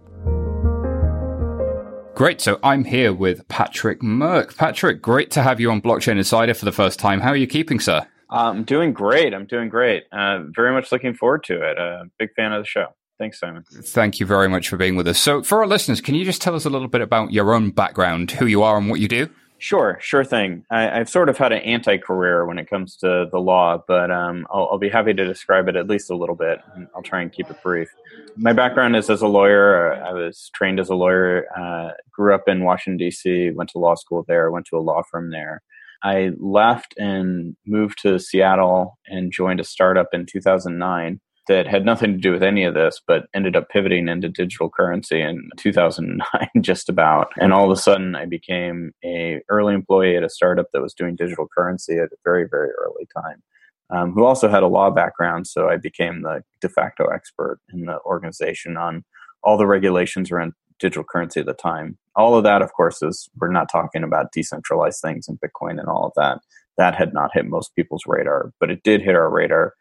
Great. So I'm here with Patrick Murck. Patrick, great to have you on Blockchain Insider for the first time. How are you keeping, sir? I'm doing great. I'm doing great. Uh, very much looking forward to it. Uh, big fan of the show. Thanks, Simon. Thank you very much for being with us. So, for our listeners, can you just tell us a little bit about your own background, who you are, and what you do? Sure, sure thing. I, have sort of had an anti-career when it comes to the law, but um, I'll, I'll, be happy to describe it at least a little bit. I'll try and keep it brief. My background is as a lawyer. I was trained as a lawyer. Uh, grew up in Washington D.C. Went to law school there. Went to a law firm there. I left and moved to Seattle and joined a startup in 2009 that had nothing to do with any of this, but ended up pivoting into digital currency in 2009, just about. And all of a sudden, I became a early employee at a startup that was doing digital currency at a very, very early time. Um, who also had a law background, so I became the de facto expert in the organization on all the regulations around digital currency at the time. All of that, of course, is we're not talking about decentralized things and Bitcoin and all of that. That had not hit most people's radar, but it did hit our radar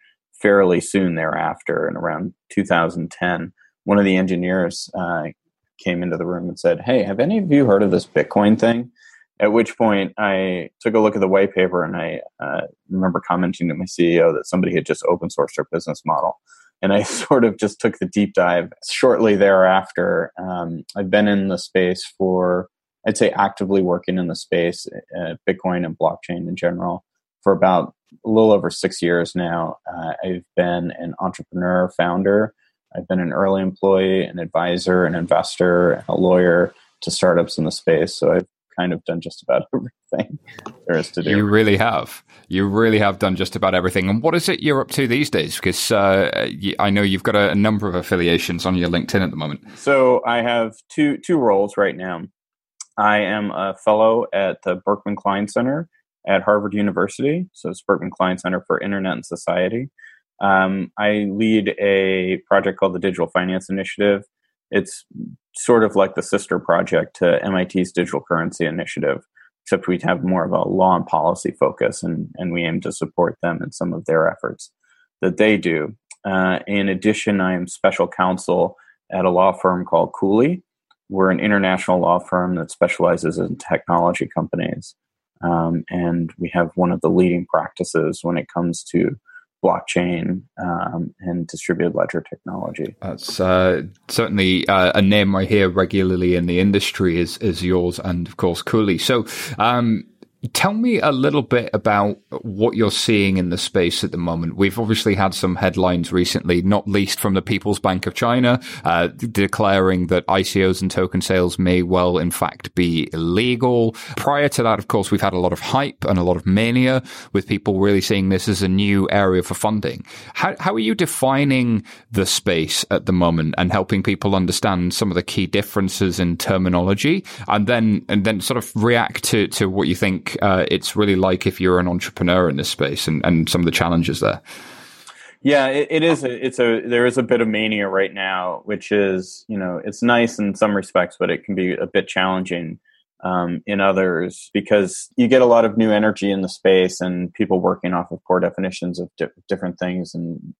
fairly soon thereafter, in around 2010, one of the engineers uh, came into the room and said, Hey, have any of you heard of this Bitcoin thing? At which point I took a look at the white paper and I uh, remember commenting to my CEO that somebody had just open sourced their business model. And I sort of just took the deep dive shortly thereafter. Um, I've been in the space for, I'd say, actively working in the space, uh, Bitcoin and blockchain in general, for about a little over six years now. Uh, I've been an entrepreneur, founder. I've been an early employee, an advisor, an investor, a lawyer to startups in the space. So I've kind of done just about everything there is to do. You really have. You really have done just about everything. And what is it you're up to these days? Because uh, I know you've got a, number of affiliations on your LinkedIn at the moment. So I have two two roles right now. I am a fellow at the Berkman Klein Center at Harvard University. So it's Berkman Klein Center for Internet and Society. Um, I lead a project called the Digital Finance Initiative. It's sort of like the sister project to MIT's digital currency initiative, except we have more of a law and policy focus, and, and we aim to support them in some of their efforts that they do. Uh, in addition, I am special counsel at a law firm called Cooley. We're an international law firm that specializes in technology companies. Um, and we have one of the leading practices when it comes to blockchain um, and distributed ledger technology. That's uh, certainly uh, a name I hear regularly in the industry is is yours, and of course Cooley. So. Um, Tell me a little bit about what you're seeing in the space at the moment. We've obviously had some headlines recently, not least from the People's Bank of China, uh, declaring that ICOs and token sales may well, in fact, be illegal. Prior to that, of course, we've had a lot of hype and a lot of mania with people really seeing this as a new area for funding. How, how are you defining the space at the moment and helping people understand some of the key differences in terminology and then, and then sort of react to, to what you think uh, it's really like if you're an entrepreneur in this space and, and some of the challenges there. Yeah, it, it is. A, it's a there is a bit of mania right now, which is you know it's nice in some respects, but it can be a bit challenging um, in others because you get a lot of new energy in the space and people working off of core definitions of di- different things and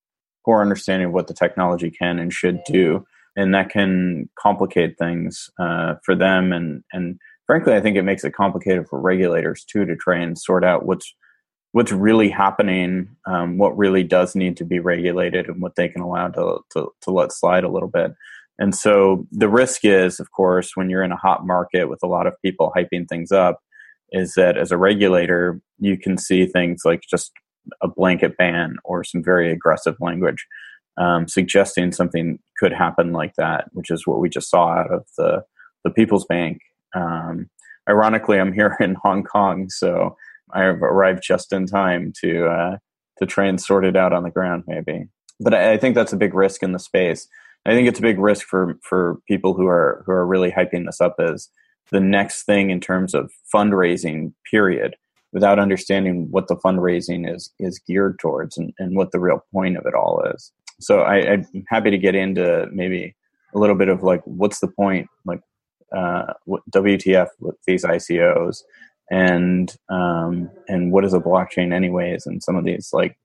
core understanding of what the technology can and should do, and that can complicate things uh, for them and and frankly, I think it makes it complicated for regulators too to try and sort out what's what's really happening, um, what really does need to be regulated, and what they can allow to, to, to let slide a little bit. And so the risk is, of course, when you're in a hot market with a lot of people hyping things up, is that as a regulator, you can see things like just a blanket ban or some very aggressive language um, suggesting something could happen like that, which is what we just saw out of the the People's Bank um, ironically, I'm here in Hong Kong, so I have arrived just in time to uh, to try and sort it out on the ground, maybe. But I, I, think that's a big risk in the space. I think it's a big risk for for people who are who are really hyping this up as the next thing in terms of fundraising. Period. Without understanding what the fundraising is is geared towards and, and what the real point of it all is. So I, I'm happy to get into maybe a little bit of like what's the point like uh, WTF with these ICOs, and um, and what is a blockchain anyways, and some of these like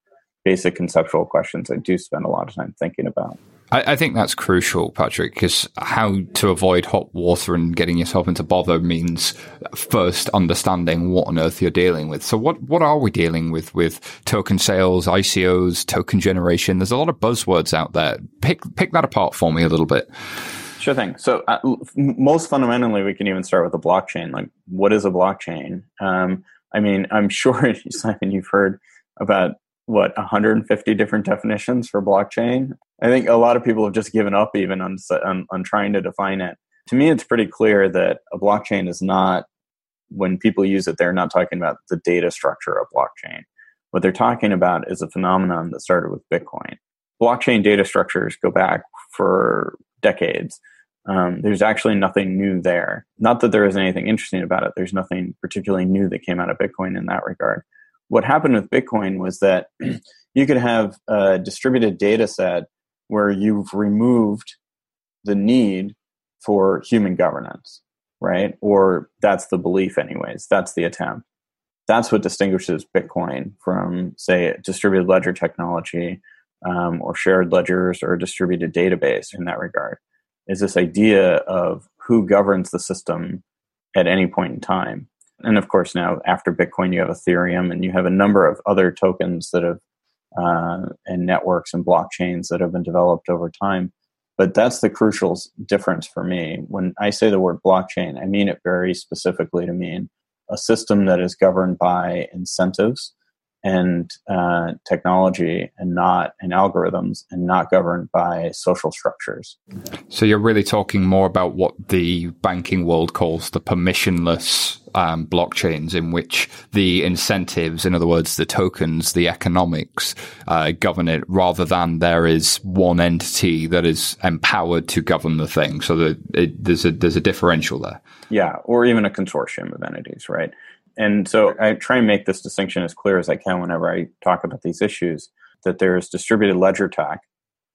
basic conceptual questions I do spend a lot of time thinking about. I, I think that's crucial, Patrick, because how to avoid hot water and getting yourself into bother means first understanding what on earth you're dealing with. So what, what are we dealing with with token sales, ICOs, token generation? There's a lot of buzzwords out there. Pick, pick that apart for me a little bit. Sure thing. So, uh, most fundamentally, we can even start with a blockchain. Like, what is a blockchain? Um, I mean, I'm sure, Simon, you've heard about what 150 different definitions for blockchain. I think a lot of people have just given up even on, on, on trying to define it. To me, it's pretty clear that a blockchain is not. When people use it, they're not talking about the data structure of blockchain. What they're talking about is a phenomenon that started with Bitcoin. Blockchain data structures go back for decades. Um, there's actually nothing new there. Not that there is anything interesting about it. There's nothing particularly new that came out of Bitcoin in that regard. What happened with Bitcoin was that you could have a distributed data set where you've removed the need for human governance, right? Or that's the belief, anyways. That's the attempt. That's what distinguishes Bitcoin from, say, distributed ledger technology um, or shared ledgers or distributed database in that regard is this idea of who governs the system at any point in time. And of course, now after Bitcoin, you have Ethereum and you have a number of other tokens that have uh, and networks and blockchains that have been developed over time. But that's the crucial difference for me. When I say the word blockchain, I mean it very specifically to mean a system that is governed by incentives and uh, technology and not and algorithms and not governed by social structures. So you're really talking more about what the banking world calls the permissionless um, blockchains, in which the incentives, in other words, the tokens, the economics, uh, govern it, rather than there is one entity that is empowered to govern the thing. So that it, there's a there's a differential there. Yeah, or even a consortium of entities, right? And so I try and make this distinction as clear as I can whenever I talk about these issues that there's distributed ledger tech,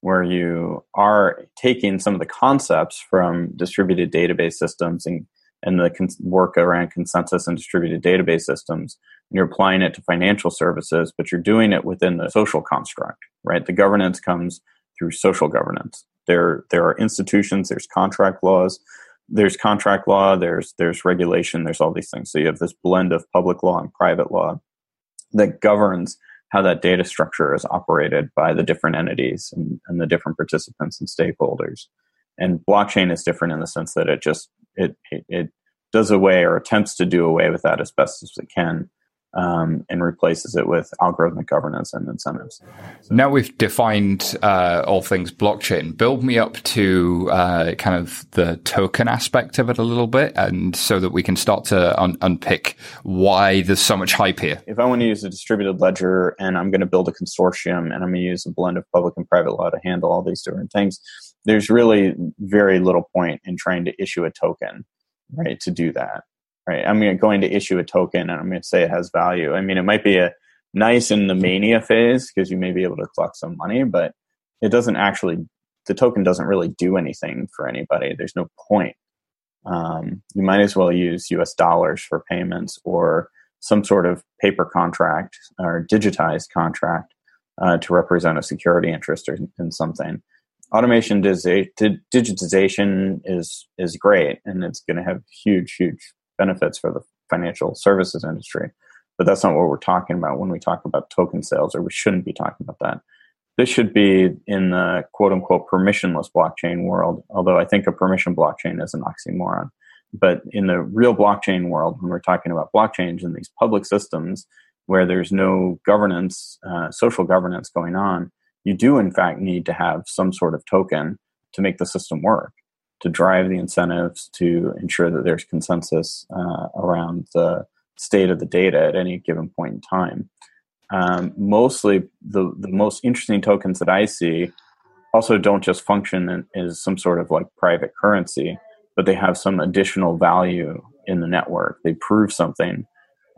where you are taking some of the concepts from distributed database systems and, and the work around consensus and distributed database systems, and you're applying it to financial services, but you're doing it within the social construct, right? The governance comes through social governance. There, there are institutions, there's contract laws, there's contract law, there's there's regulation, there's all these things. So you have this blend of public law and private law that governs how that data structure is operated by the different entities and, and the different participants and stakeholders. And blockchain is different in the sense that it just it, it, it does away or attempts to do away with that as best as it can um, and replaces it with algorithmic governance and incentives. So now we've defined uh, all things blockchain. Build me up to uh, kind of the token aspect of it a little bit, and so that we can start to un- unpick why there's so much hype here. If I want to use a distributed ledger and I'm going to build a consortium and I'm going to use a blend of public and private law to handle all these different things, there's really very little point in trying to issue a token, right, to do that right? I'm going to issue a token and I'm going to say it has value. I mean, it might be a nice in the mania phase because you may be able to collect some money, but it doesn't actually, the token doesn't really do anything for anybody. There's no point. Um, you might as well use US dollars for payments or some sort of paper contract or digitized contract uh, to represent a security interest or in something. Automation digitization is is great, and it's going to have huge, huge benefits for the financial services industry. But that's not what we're talking about when we talk about token sales, or we shouldn't be talking about that. This should be in the quote unquote permissionless blockchain world, although I think a permission blockchain is an oxymoron. But in the real blockchain world, when we're talking about blockchains and these public systems where there's no governance, uh, social governance going on, you do in fact need to have some sort of token to make the system work to drive the incentives to ensure that there's consensus uh, around the state of the data at any given point in time. Um, mostly, the, the most interesting tokens that I see also don't just function as some sort of like private currency, but they have some additional value in the network. They prove something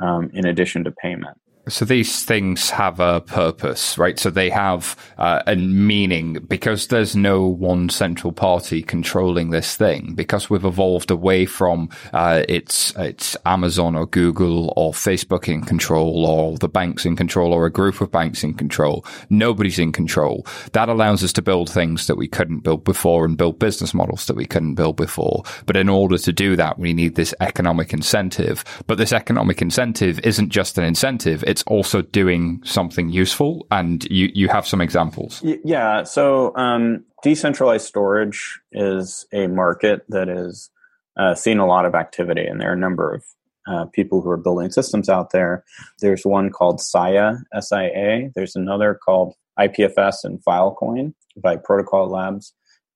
um, in addition to payment. So these things have a purpose, right? So they have uh, a meaning because there's no one central party controlling this thing. Because we've evolved away from uh, it's it's Amazon or Google or Facebook in control or the banks in control or a group of banks in control. Nobody's in control. That allows us to build things that we couldn't build before and build business models that we couldn't build before. But in order to do that, we need this economic incentive. But this economic incentive isn't just an incentive also doing something useful. And you, you have some examples. Yeah. So um, decentralized storage is a market that is uh, seeing a lot of activity, and there are a number of uh, people who are building systems out there. There's one called SIA, S-I-A. There's another called IPFS and Filecoin by Protocol Labs.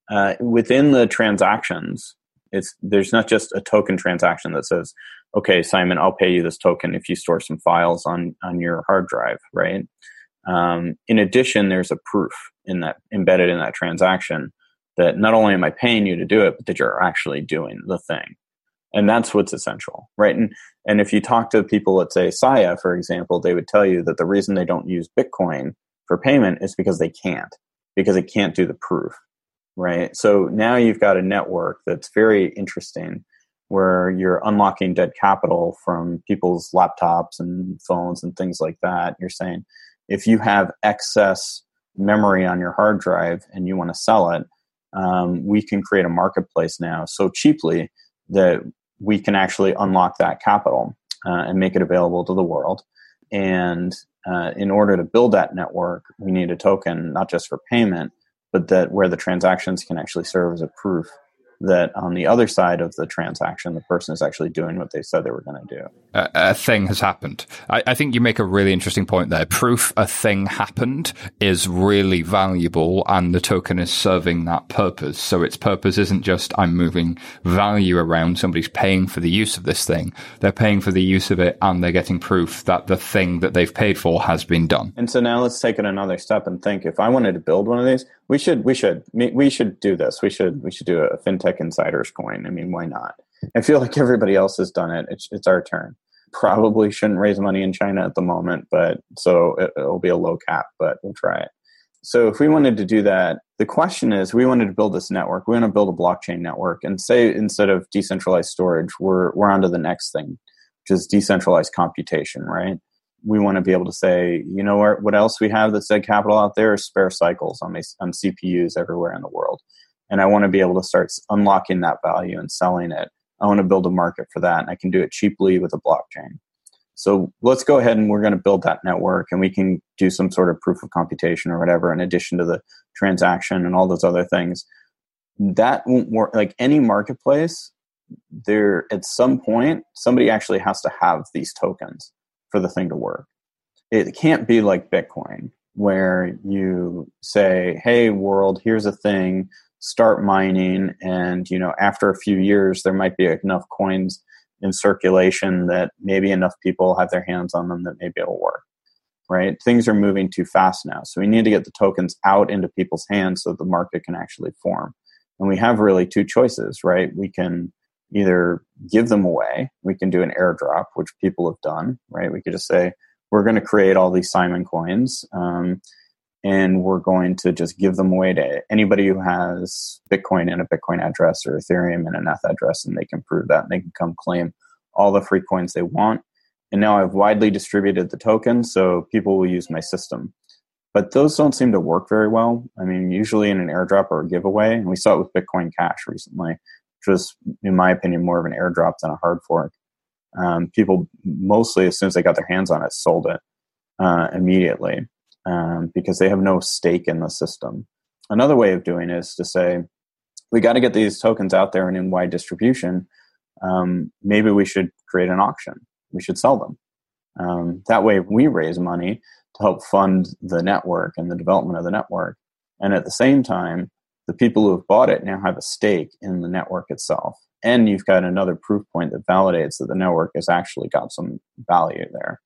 Uh, within the transactions, it's there's not just a token transaction that says okay, Simon, I'll pay you this token if you store some files on on your hard drive, right? Um, in addition, there's a proof in that embedded in that transaction that not only am I paying you to do it, but that you're actually doing the thing, and that's what's essential, right? And and if you talk to people at say Sia, for example, they would tell you that the reason they don't use Bitcoin for payment is because they can't, because it can't do the proof, right? So now you've got a network that's very interesting where you're unlocking dead capital from people's laptops and phones and things like that. You're saying if you have excess memory on your hard drive and you want to sell it, um, we can create a marketplace now so cheaply that we can actually unlock that capital uh, and make it available to the world. And uh, in order to build that network, we need a token, not just for payment, but that where the transactions can actually serve as a proof that on the other side of the transaction, the person is actually doing what they said they were going to do. A, a, thing has happened. I, I, think you make a really interesting point there. Proof a thing happened is really valuable, and the token is serving that purpose. So its purpose isn't just I'm moving value around. Somebody's paying for the use of this thing. They're paying for the use of it, and they're getting proof that the thing that they've paid for has been done. And so now let's take it another step and think: if I wanted to build one of these, we should we should we should do this. We should we should do a fintech insiders coin. I mean, why not? I feel like everybody else has done it. It's it's our turn. Probably shouldn't raise money in China at the moment, but so it, will be a low cap, but we'll try it. So if we wanted to do that, the question is we wanted to build this network. We want to build a blockchain network and say instead of decentralized storage, we're we're on to the next thing, which is decentralized computation, right? We want to be able to say, you know what, what else we have that's dead capital out there is spare cycles on, on CPUs everywhere in the world. And I want to be able to start unlocking that value and selling it. I want to build a market for that. And I can do it cheaply with a blockchain. So let's go ahead and we're going to build that network and we can do some sort of proof of computation or whatever in addition to the transaction and all those other things. That won't work. Like any marketplace, there at some point, somebody actually has to have these tokens for the thing to work. It can't be like Bitcoin where you say, hey, world, here's a thing, start mining. And, you know, after a few years, there might be enough coins in circulation that maybe enough people have their hands on them that maybe it'll work right? Things are moving too fast now. So we need to get the tokens out into people's hands so the market can actually form. And we have really two choices right? We can either give them away we can do an airdrop which people have done right? We could just say we're going to create all these simon coins. Um, and we're going to just give them away to anybody who has Bitcoin in a Bitcoin address or Ethereum in an ETH address, and they can prove that and they can come claim all the free coins they want. And now I've widely distributed the token, so people will use my system. But those don't seem to work very well. I mean, usually in an airdrop or a giveaway, and we saw it with Bitcoin Cash recently, which was, in my opinion, more of an airdrop than a hard fork. Um, people mostly, as soon as they got their hands on it, sold it uh, immediately um, because they have no stake in the system. Another way of doing is to say, we got to get these tokens out there and in wide distribution. Um, maybe we should create an auction. We should sell them. Um, that way, we raise money to help fund the network and the development of the network. And at the same time, the people who have bought it now have a stake in the network itself. And you've got another proof point that validates that the network has actually got some value there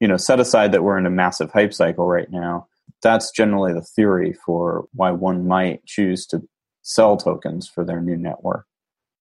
you know, set aside that we're in a massive hype cycle right now, that's generally the theory for why one might choose to sell tokens for their new network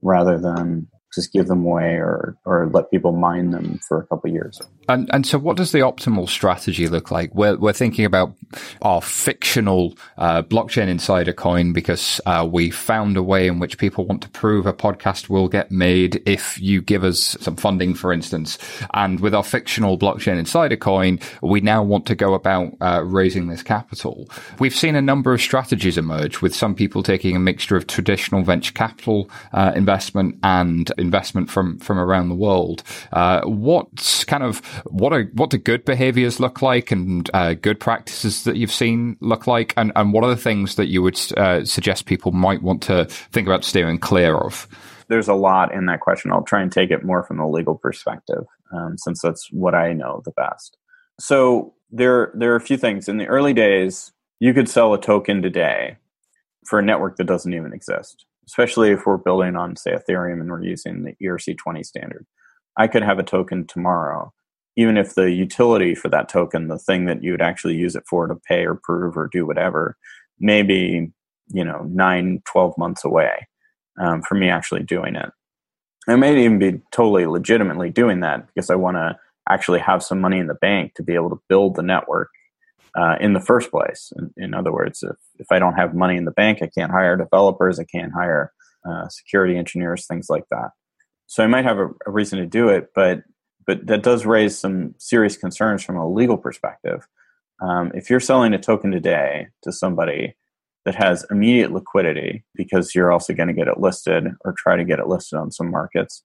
rather than just give them away or or let people mine them for a couple of years. And and so, what does the optimal strategy look like? We're we're thinking about our fictional uh, blockchain insider coin because uh, we found a way in which people want to prove a podcast will get made if you give us some funding, for instance. And with our fictional blockchain insider coin, we now want to go about uh, raising this capital. We've seen a number of strategies emerge, with some people taking a mixture of traditional venture capital uh, investment and investment from from around the world. Uh, what kind of what are what do good behaviors look like, and uh, good practices that you've seen look like, and and what are the things that you would uh, suggest people might want to think about steering clear of? There's a lot in that question. I'll try and take it more from the legal perspective, um, since that's what I know the best. So there there are a few things in the early days. You could sell a token today for a network that doesn't even exist especially if we're building on, say, Ethereum and we're using the ERC20 standard. I could have a token tomorrow, even if the utility for that token, the thing that you would actually use it for to pay or prove or do whatever, maybe, you know, nine, 12 months away um, for me actually doing it. I may even be totally legitimately doing that because I want to actually have some money in the bank to be able to build the network uh, in the first place. In, in, other words, if, if I don't have money in the bank, I can't hire developers, I can't hire uh, security engineers, things like that. So I might have a, a, reason to do it, but but that does raise some serious concerns from a legal perspective. Um, if you're selling a token today to somebody that has immediate liquidity because you're also going to get it listed or try to get it listed on some markets,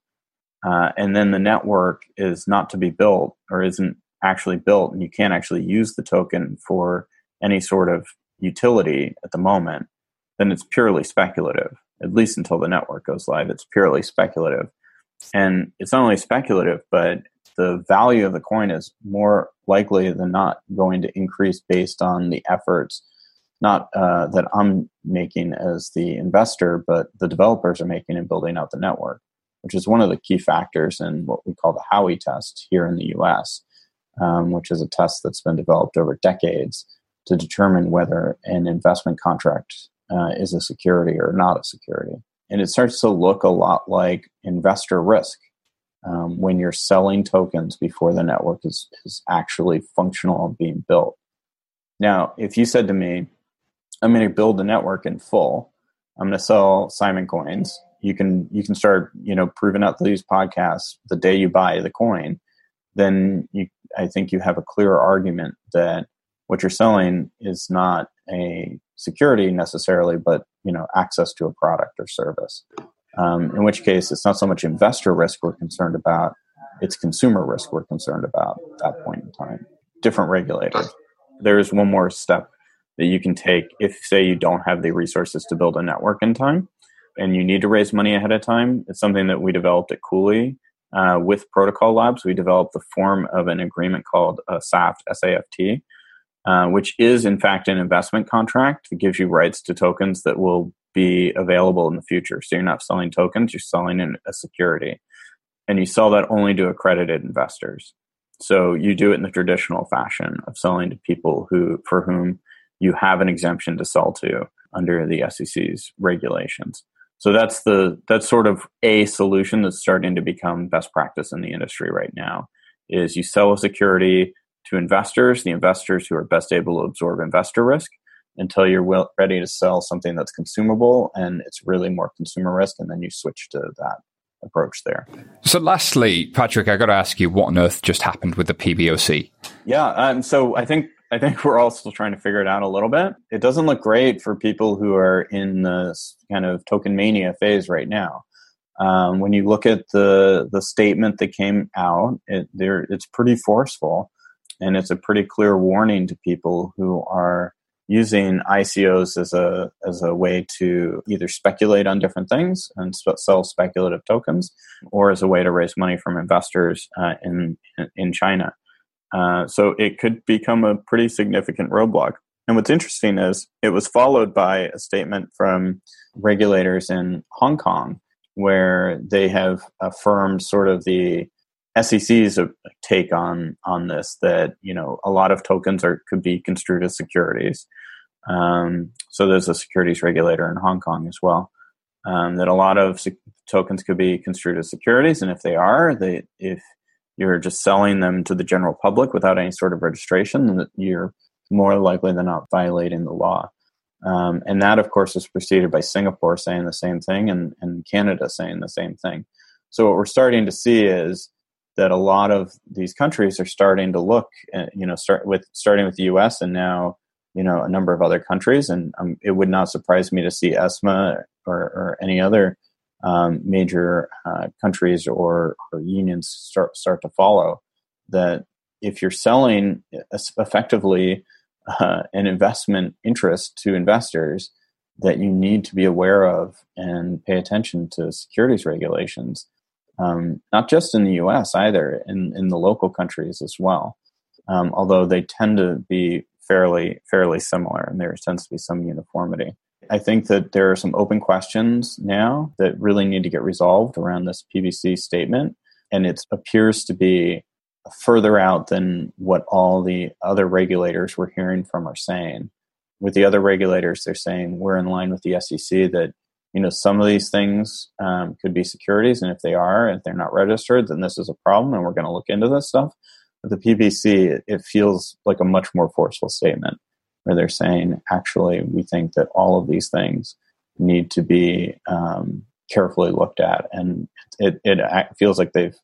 uh, and then the network is not to be built or isn't actually built and you can't actually use the token for any sort of utility at the moment, then it's purely speculative. At least until the network goes live, it's purely speculative. And it's not only speculative, but the value of the coin is more likely than not going to increase based on the efforts, not uh, that I'm making as the investor, but the developers are making in building out the network, which is one of the key factors in what we call the Howey test here in the US um, which is a test that's been developed over decades to determine whether an investment contract uh, is a security or not a security. And it starts to look a lot like investor risk um, when you're selling tokens before the network is, is actually functional and being built. Now, if you said to me, I'm going to build the network in full, I'm going to sell Simon coins. You can you can start you know proving out these podcasts the day you buy the coin. Then you, I think you have a clear argument that what you're selling is not a security necessarily, but you know access to a product or service. Um, in which case, it's not so much investor risk we're concerned about; it's consumer risk we're concerned about at that point in time. Different regulators. There is one more step that you can take if, say, you don't have the resources to build a network in time, and you need to raise money ahead of time. It's something that we developed at Cooley uh, with Protocol Labs. We developed the form of an agreement called uh, SAFT, S-A-F-T, uh, which is in fact an investment contract that gives you rights to tokens that will be available in the future. So you're not selling tokens, you're selling a security. And you sell that only to accredited investors. So you do it in the traditional fashion of selling to people who for whom you have an exemption to sell to under the SEC's regulations. So that's the that's sort of a solution that's starting to become best practice in the industry right now. Is you sell a security to investors, the investors who are best able to absorb investor risk, until you're well, ready to sell something that's consumable and it's really more consumer risk, and then you switch to that approach there. So, lastly, Patrick, I got to ask you, what on earth just happened with the PBOC? Yeah, um, so I think I think we're all still trying to figure it out a little bit. It doesn't look great for people who are in this kind of token mania phase right now. Um, when you look at the the statement that came out, it, it's pretty forceful, and it's a pretty clear warning to people who are using ICOs as a as a way to either speculate on different things and sell speculative tokens, or as a way to raise money from investors uh, in in China. Uh, so it could become a pretty significant roadblock. And what's interesting is it was followed by a statement from regulators in Hong Kong, where they have affirmed sort of the SEC's take on on this that you know a lot of tokens are could be construed as securities. Um, so there's a securities regulator in Hong Kong as well. Um, that a lot of sec- tokens could be construed as securities, and if they are, they if you're just selling them to the general public without any sort of registration, you're more likely than not violating the law. Um, and that, of course, is preceded by Singapore saying the same thing and, and Canada saying the same thing. So what we're starting to see is that a lot of these countries are starting to look, uh, you know, start with starting with the U.S. and now, you know, a number of other countries. And um, it would not surprise me to see ESMA or, or any other um, major uh, countries or, or, unions start start to follow. That if you're selling effectively uh, an investment interest to investors, that you need to be aware of and pay attention to securities regulations, um, not just in the U.S. either, in in the local countries as well. Um, although they tend to be fairly fairly similar, and there tends to be some uniformity. I think that there are some open questions now that really need to get resolved around this PBC statement. And it appears to be further out than what all the other regulators we're hearing from are saying. With the other regulators, they're saying we're in line with the SEC that you know some of these things um, could be securities, and if they are, if they're not registered, then this is a problem, and we're going to look into this stuff. But the PBC, it feels like a much more forceful statement where they're saying, actually, we think that all of these things need to be um, carefully looked at. And it, it feels like they've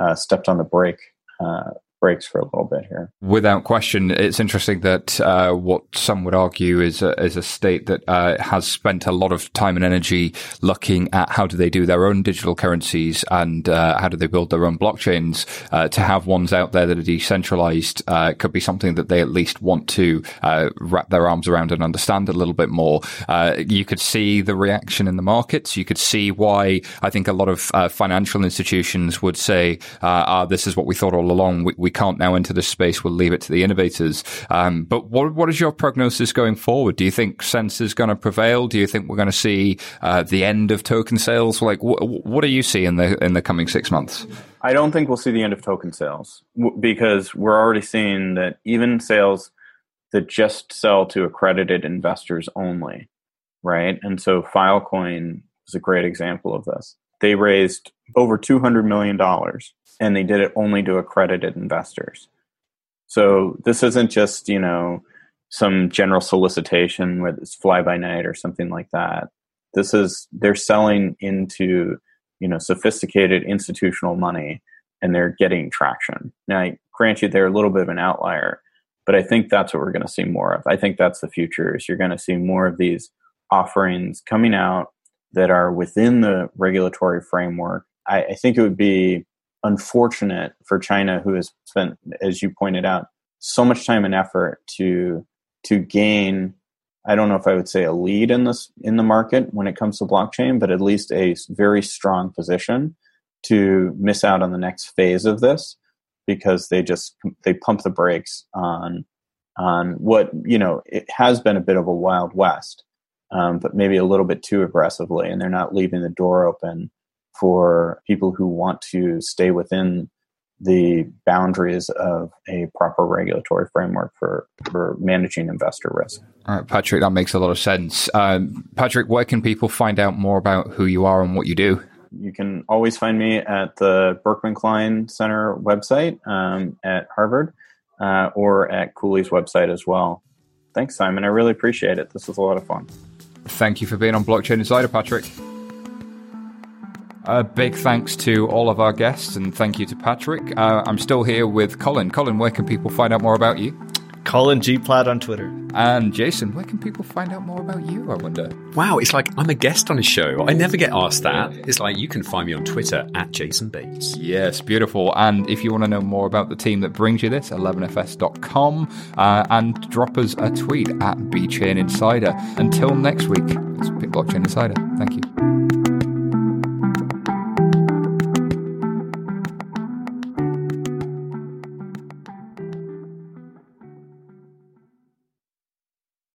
uh, stepped on the brake uh, brakes for a little bit here. Without question, it's interesting that uh, what some would argue is a, is a state that uh, has spent a lot of time and energy looking at how do they do their own digital currencies and uh, how do they build their own blockchains. Uh, to have ones out there that are decentralized uh, could be something that they at least want to uh, wrap their arms around and understand a little bit more. you could see the reaction in the markets. You could see why I think a lot of financial institutions would say, ah, "This is what we thought all along." We, we we can't now enter this space. We'll leave it to the innovators. Um, but what what is your prognosis going forward? Do you think sense is going to prevail? Do you think we're going to see uh, the end of token sales? Like, wh- what do you see in the in the coming six months? I don't think we'll see the end of token sales because we're already seeing that even sales that just sell to accredited investors only, right? And so Filecoin is a great example of this. They raised over $200 million and they did it only to accredited investors. So this isn't just, you know, some general solicitation, where it's fly by night or something like that. This is they're selling into you know sophisticated institutional money, and they're getting traction. Now, I grant you, they're a little bit of an outlier, but I think that's what we're going to see more of. I think that's the future. Is you're going to see more of these offerings coming out that are within the regulatory framework. I, I think it would be unfortunate for China, who has spent, as you pointed out, so much time and effort to to gain I don't know if I would say a lead in this in the market when it comes to blockchain, but at least a very strong position to miss out on the next phase of this because they just they pump the brakes on on what you know it has been a bit of a wild west, um, but maybe a little bit too aggressively, and they're not leaving the door open for people who want to stay within the boundaries of a proper regulatory framework for, for managing investor risk. All right, Patrick, that makes a lot of sense. Um, Patrick, where can people find out more about who you are and what you do? You can always find me at the Berkman Klein Center website um, at Harvard uh, or at Cooley's website as well. Thanks, Simon. I really appreciate it. This was a lot of fun. Thank you for being on Blockchain Insider, Patrick. A big thanks to all of our guests and thank you to Patrick. Uh, I'm still here with Colin. Colin, where can people find out more about you? Colin G. Platt on Twitter. And Jason, where can people find out more about you, I wonder? Wow, it's like I'm a guest on a show. I never get asked that. It's like you can find me on Twitter at Jason Bates. Yes, beautiful. And if you want to know more about the team that brings you this, 11fs.com, uh, and drop us a tweet at BChain Insider. Until next week, it's been Blockchain Insider. Thank you.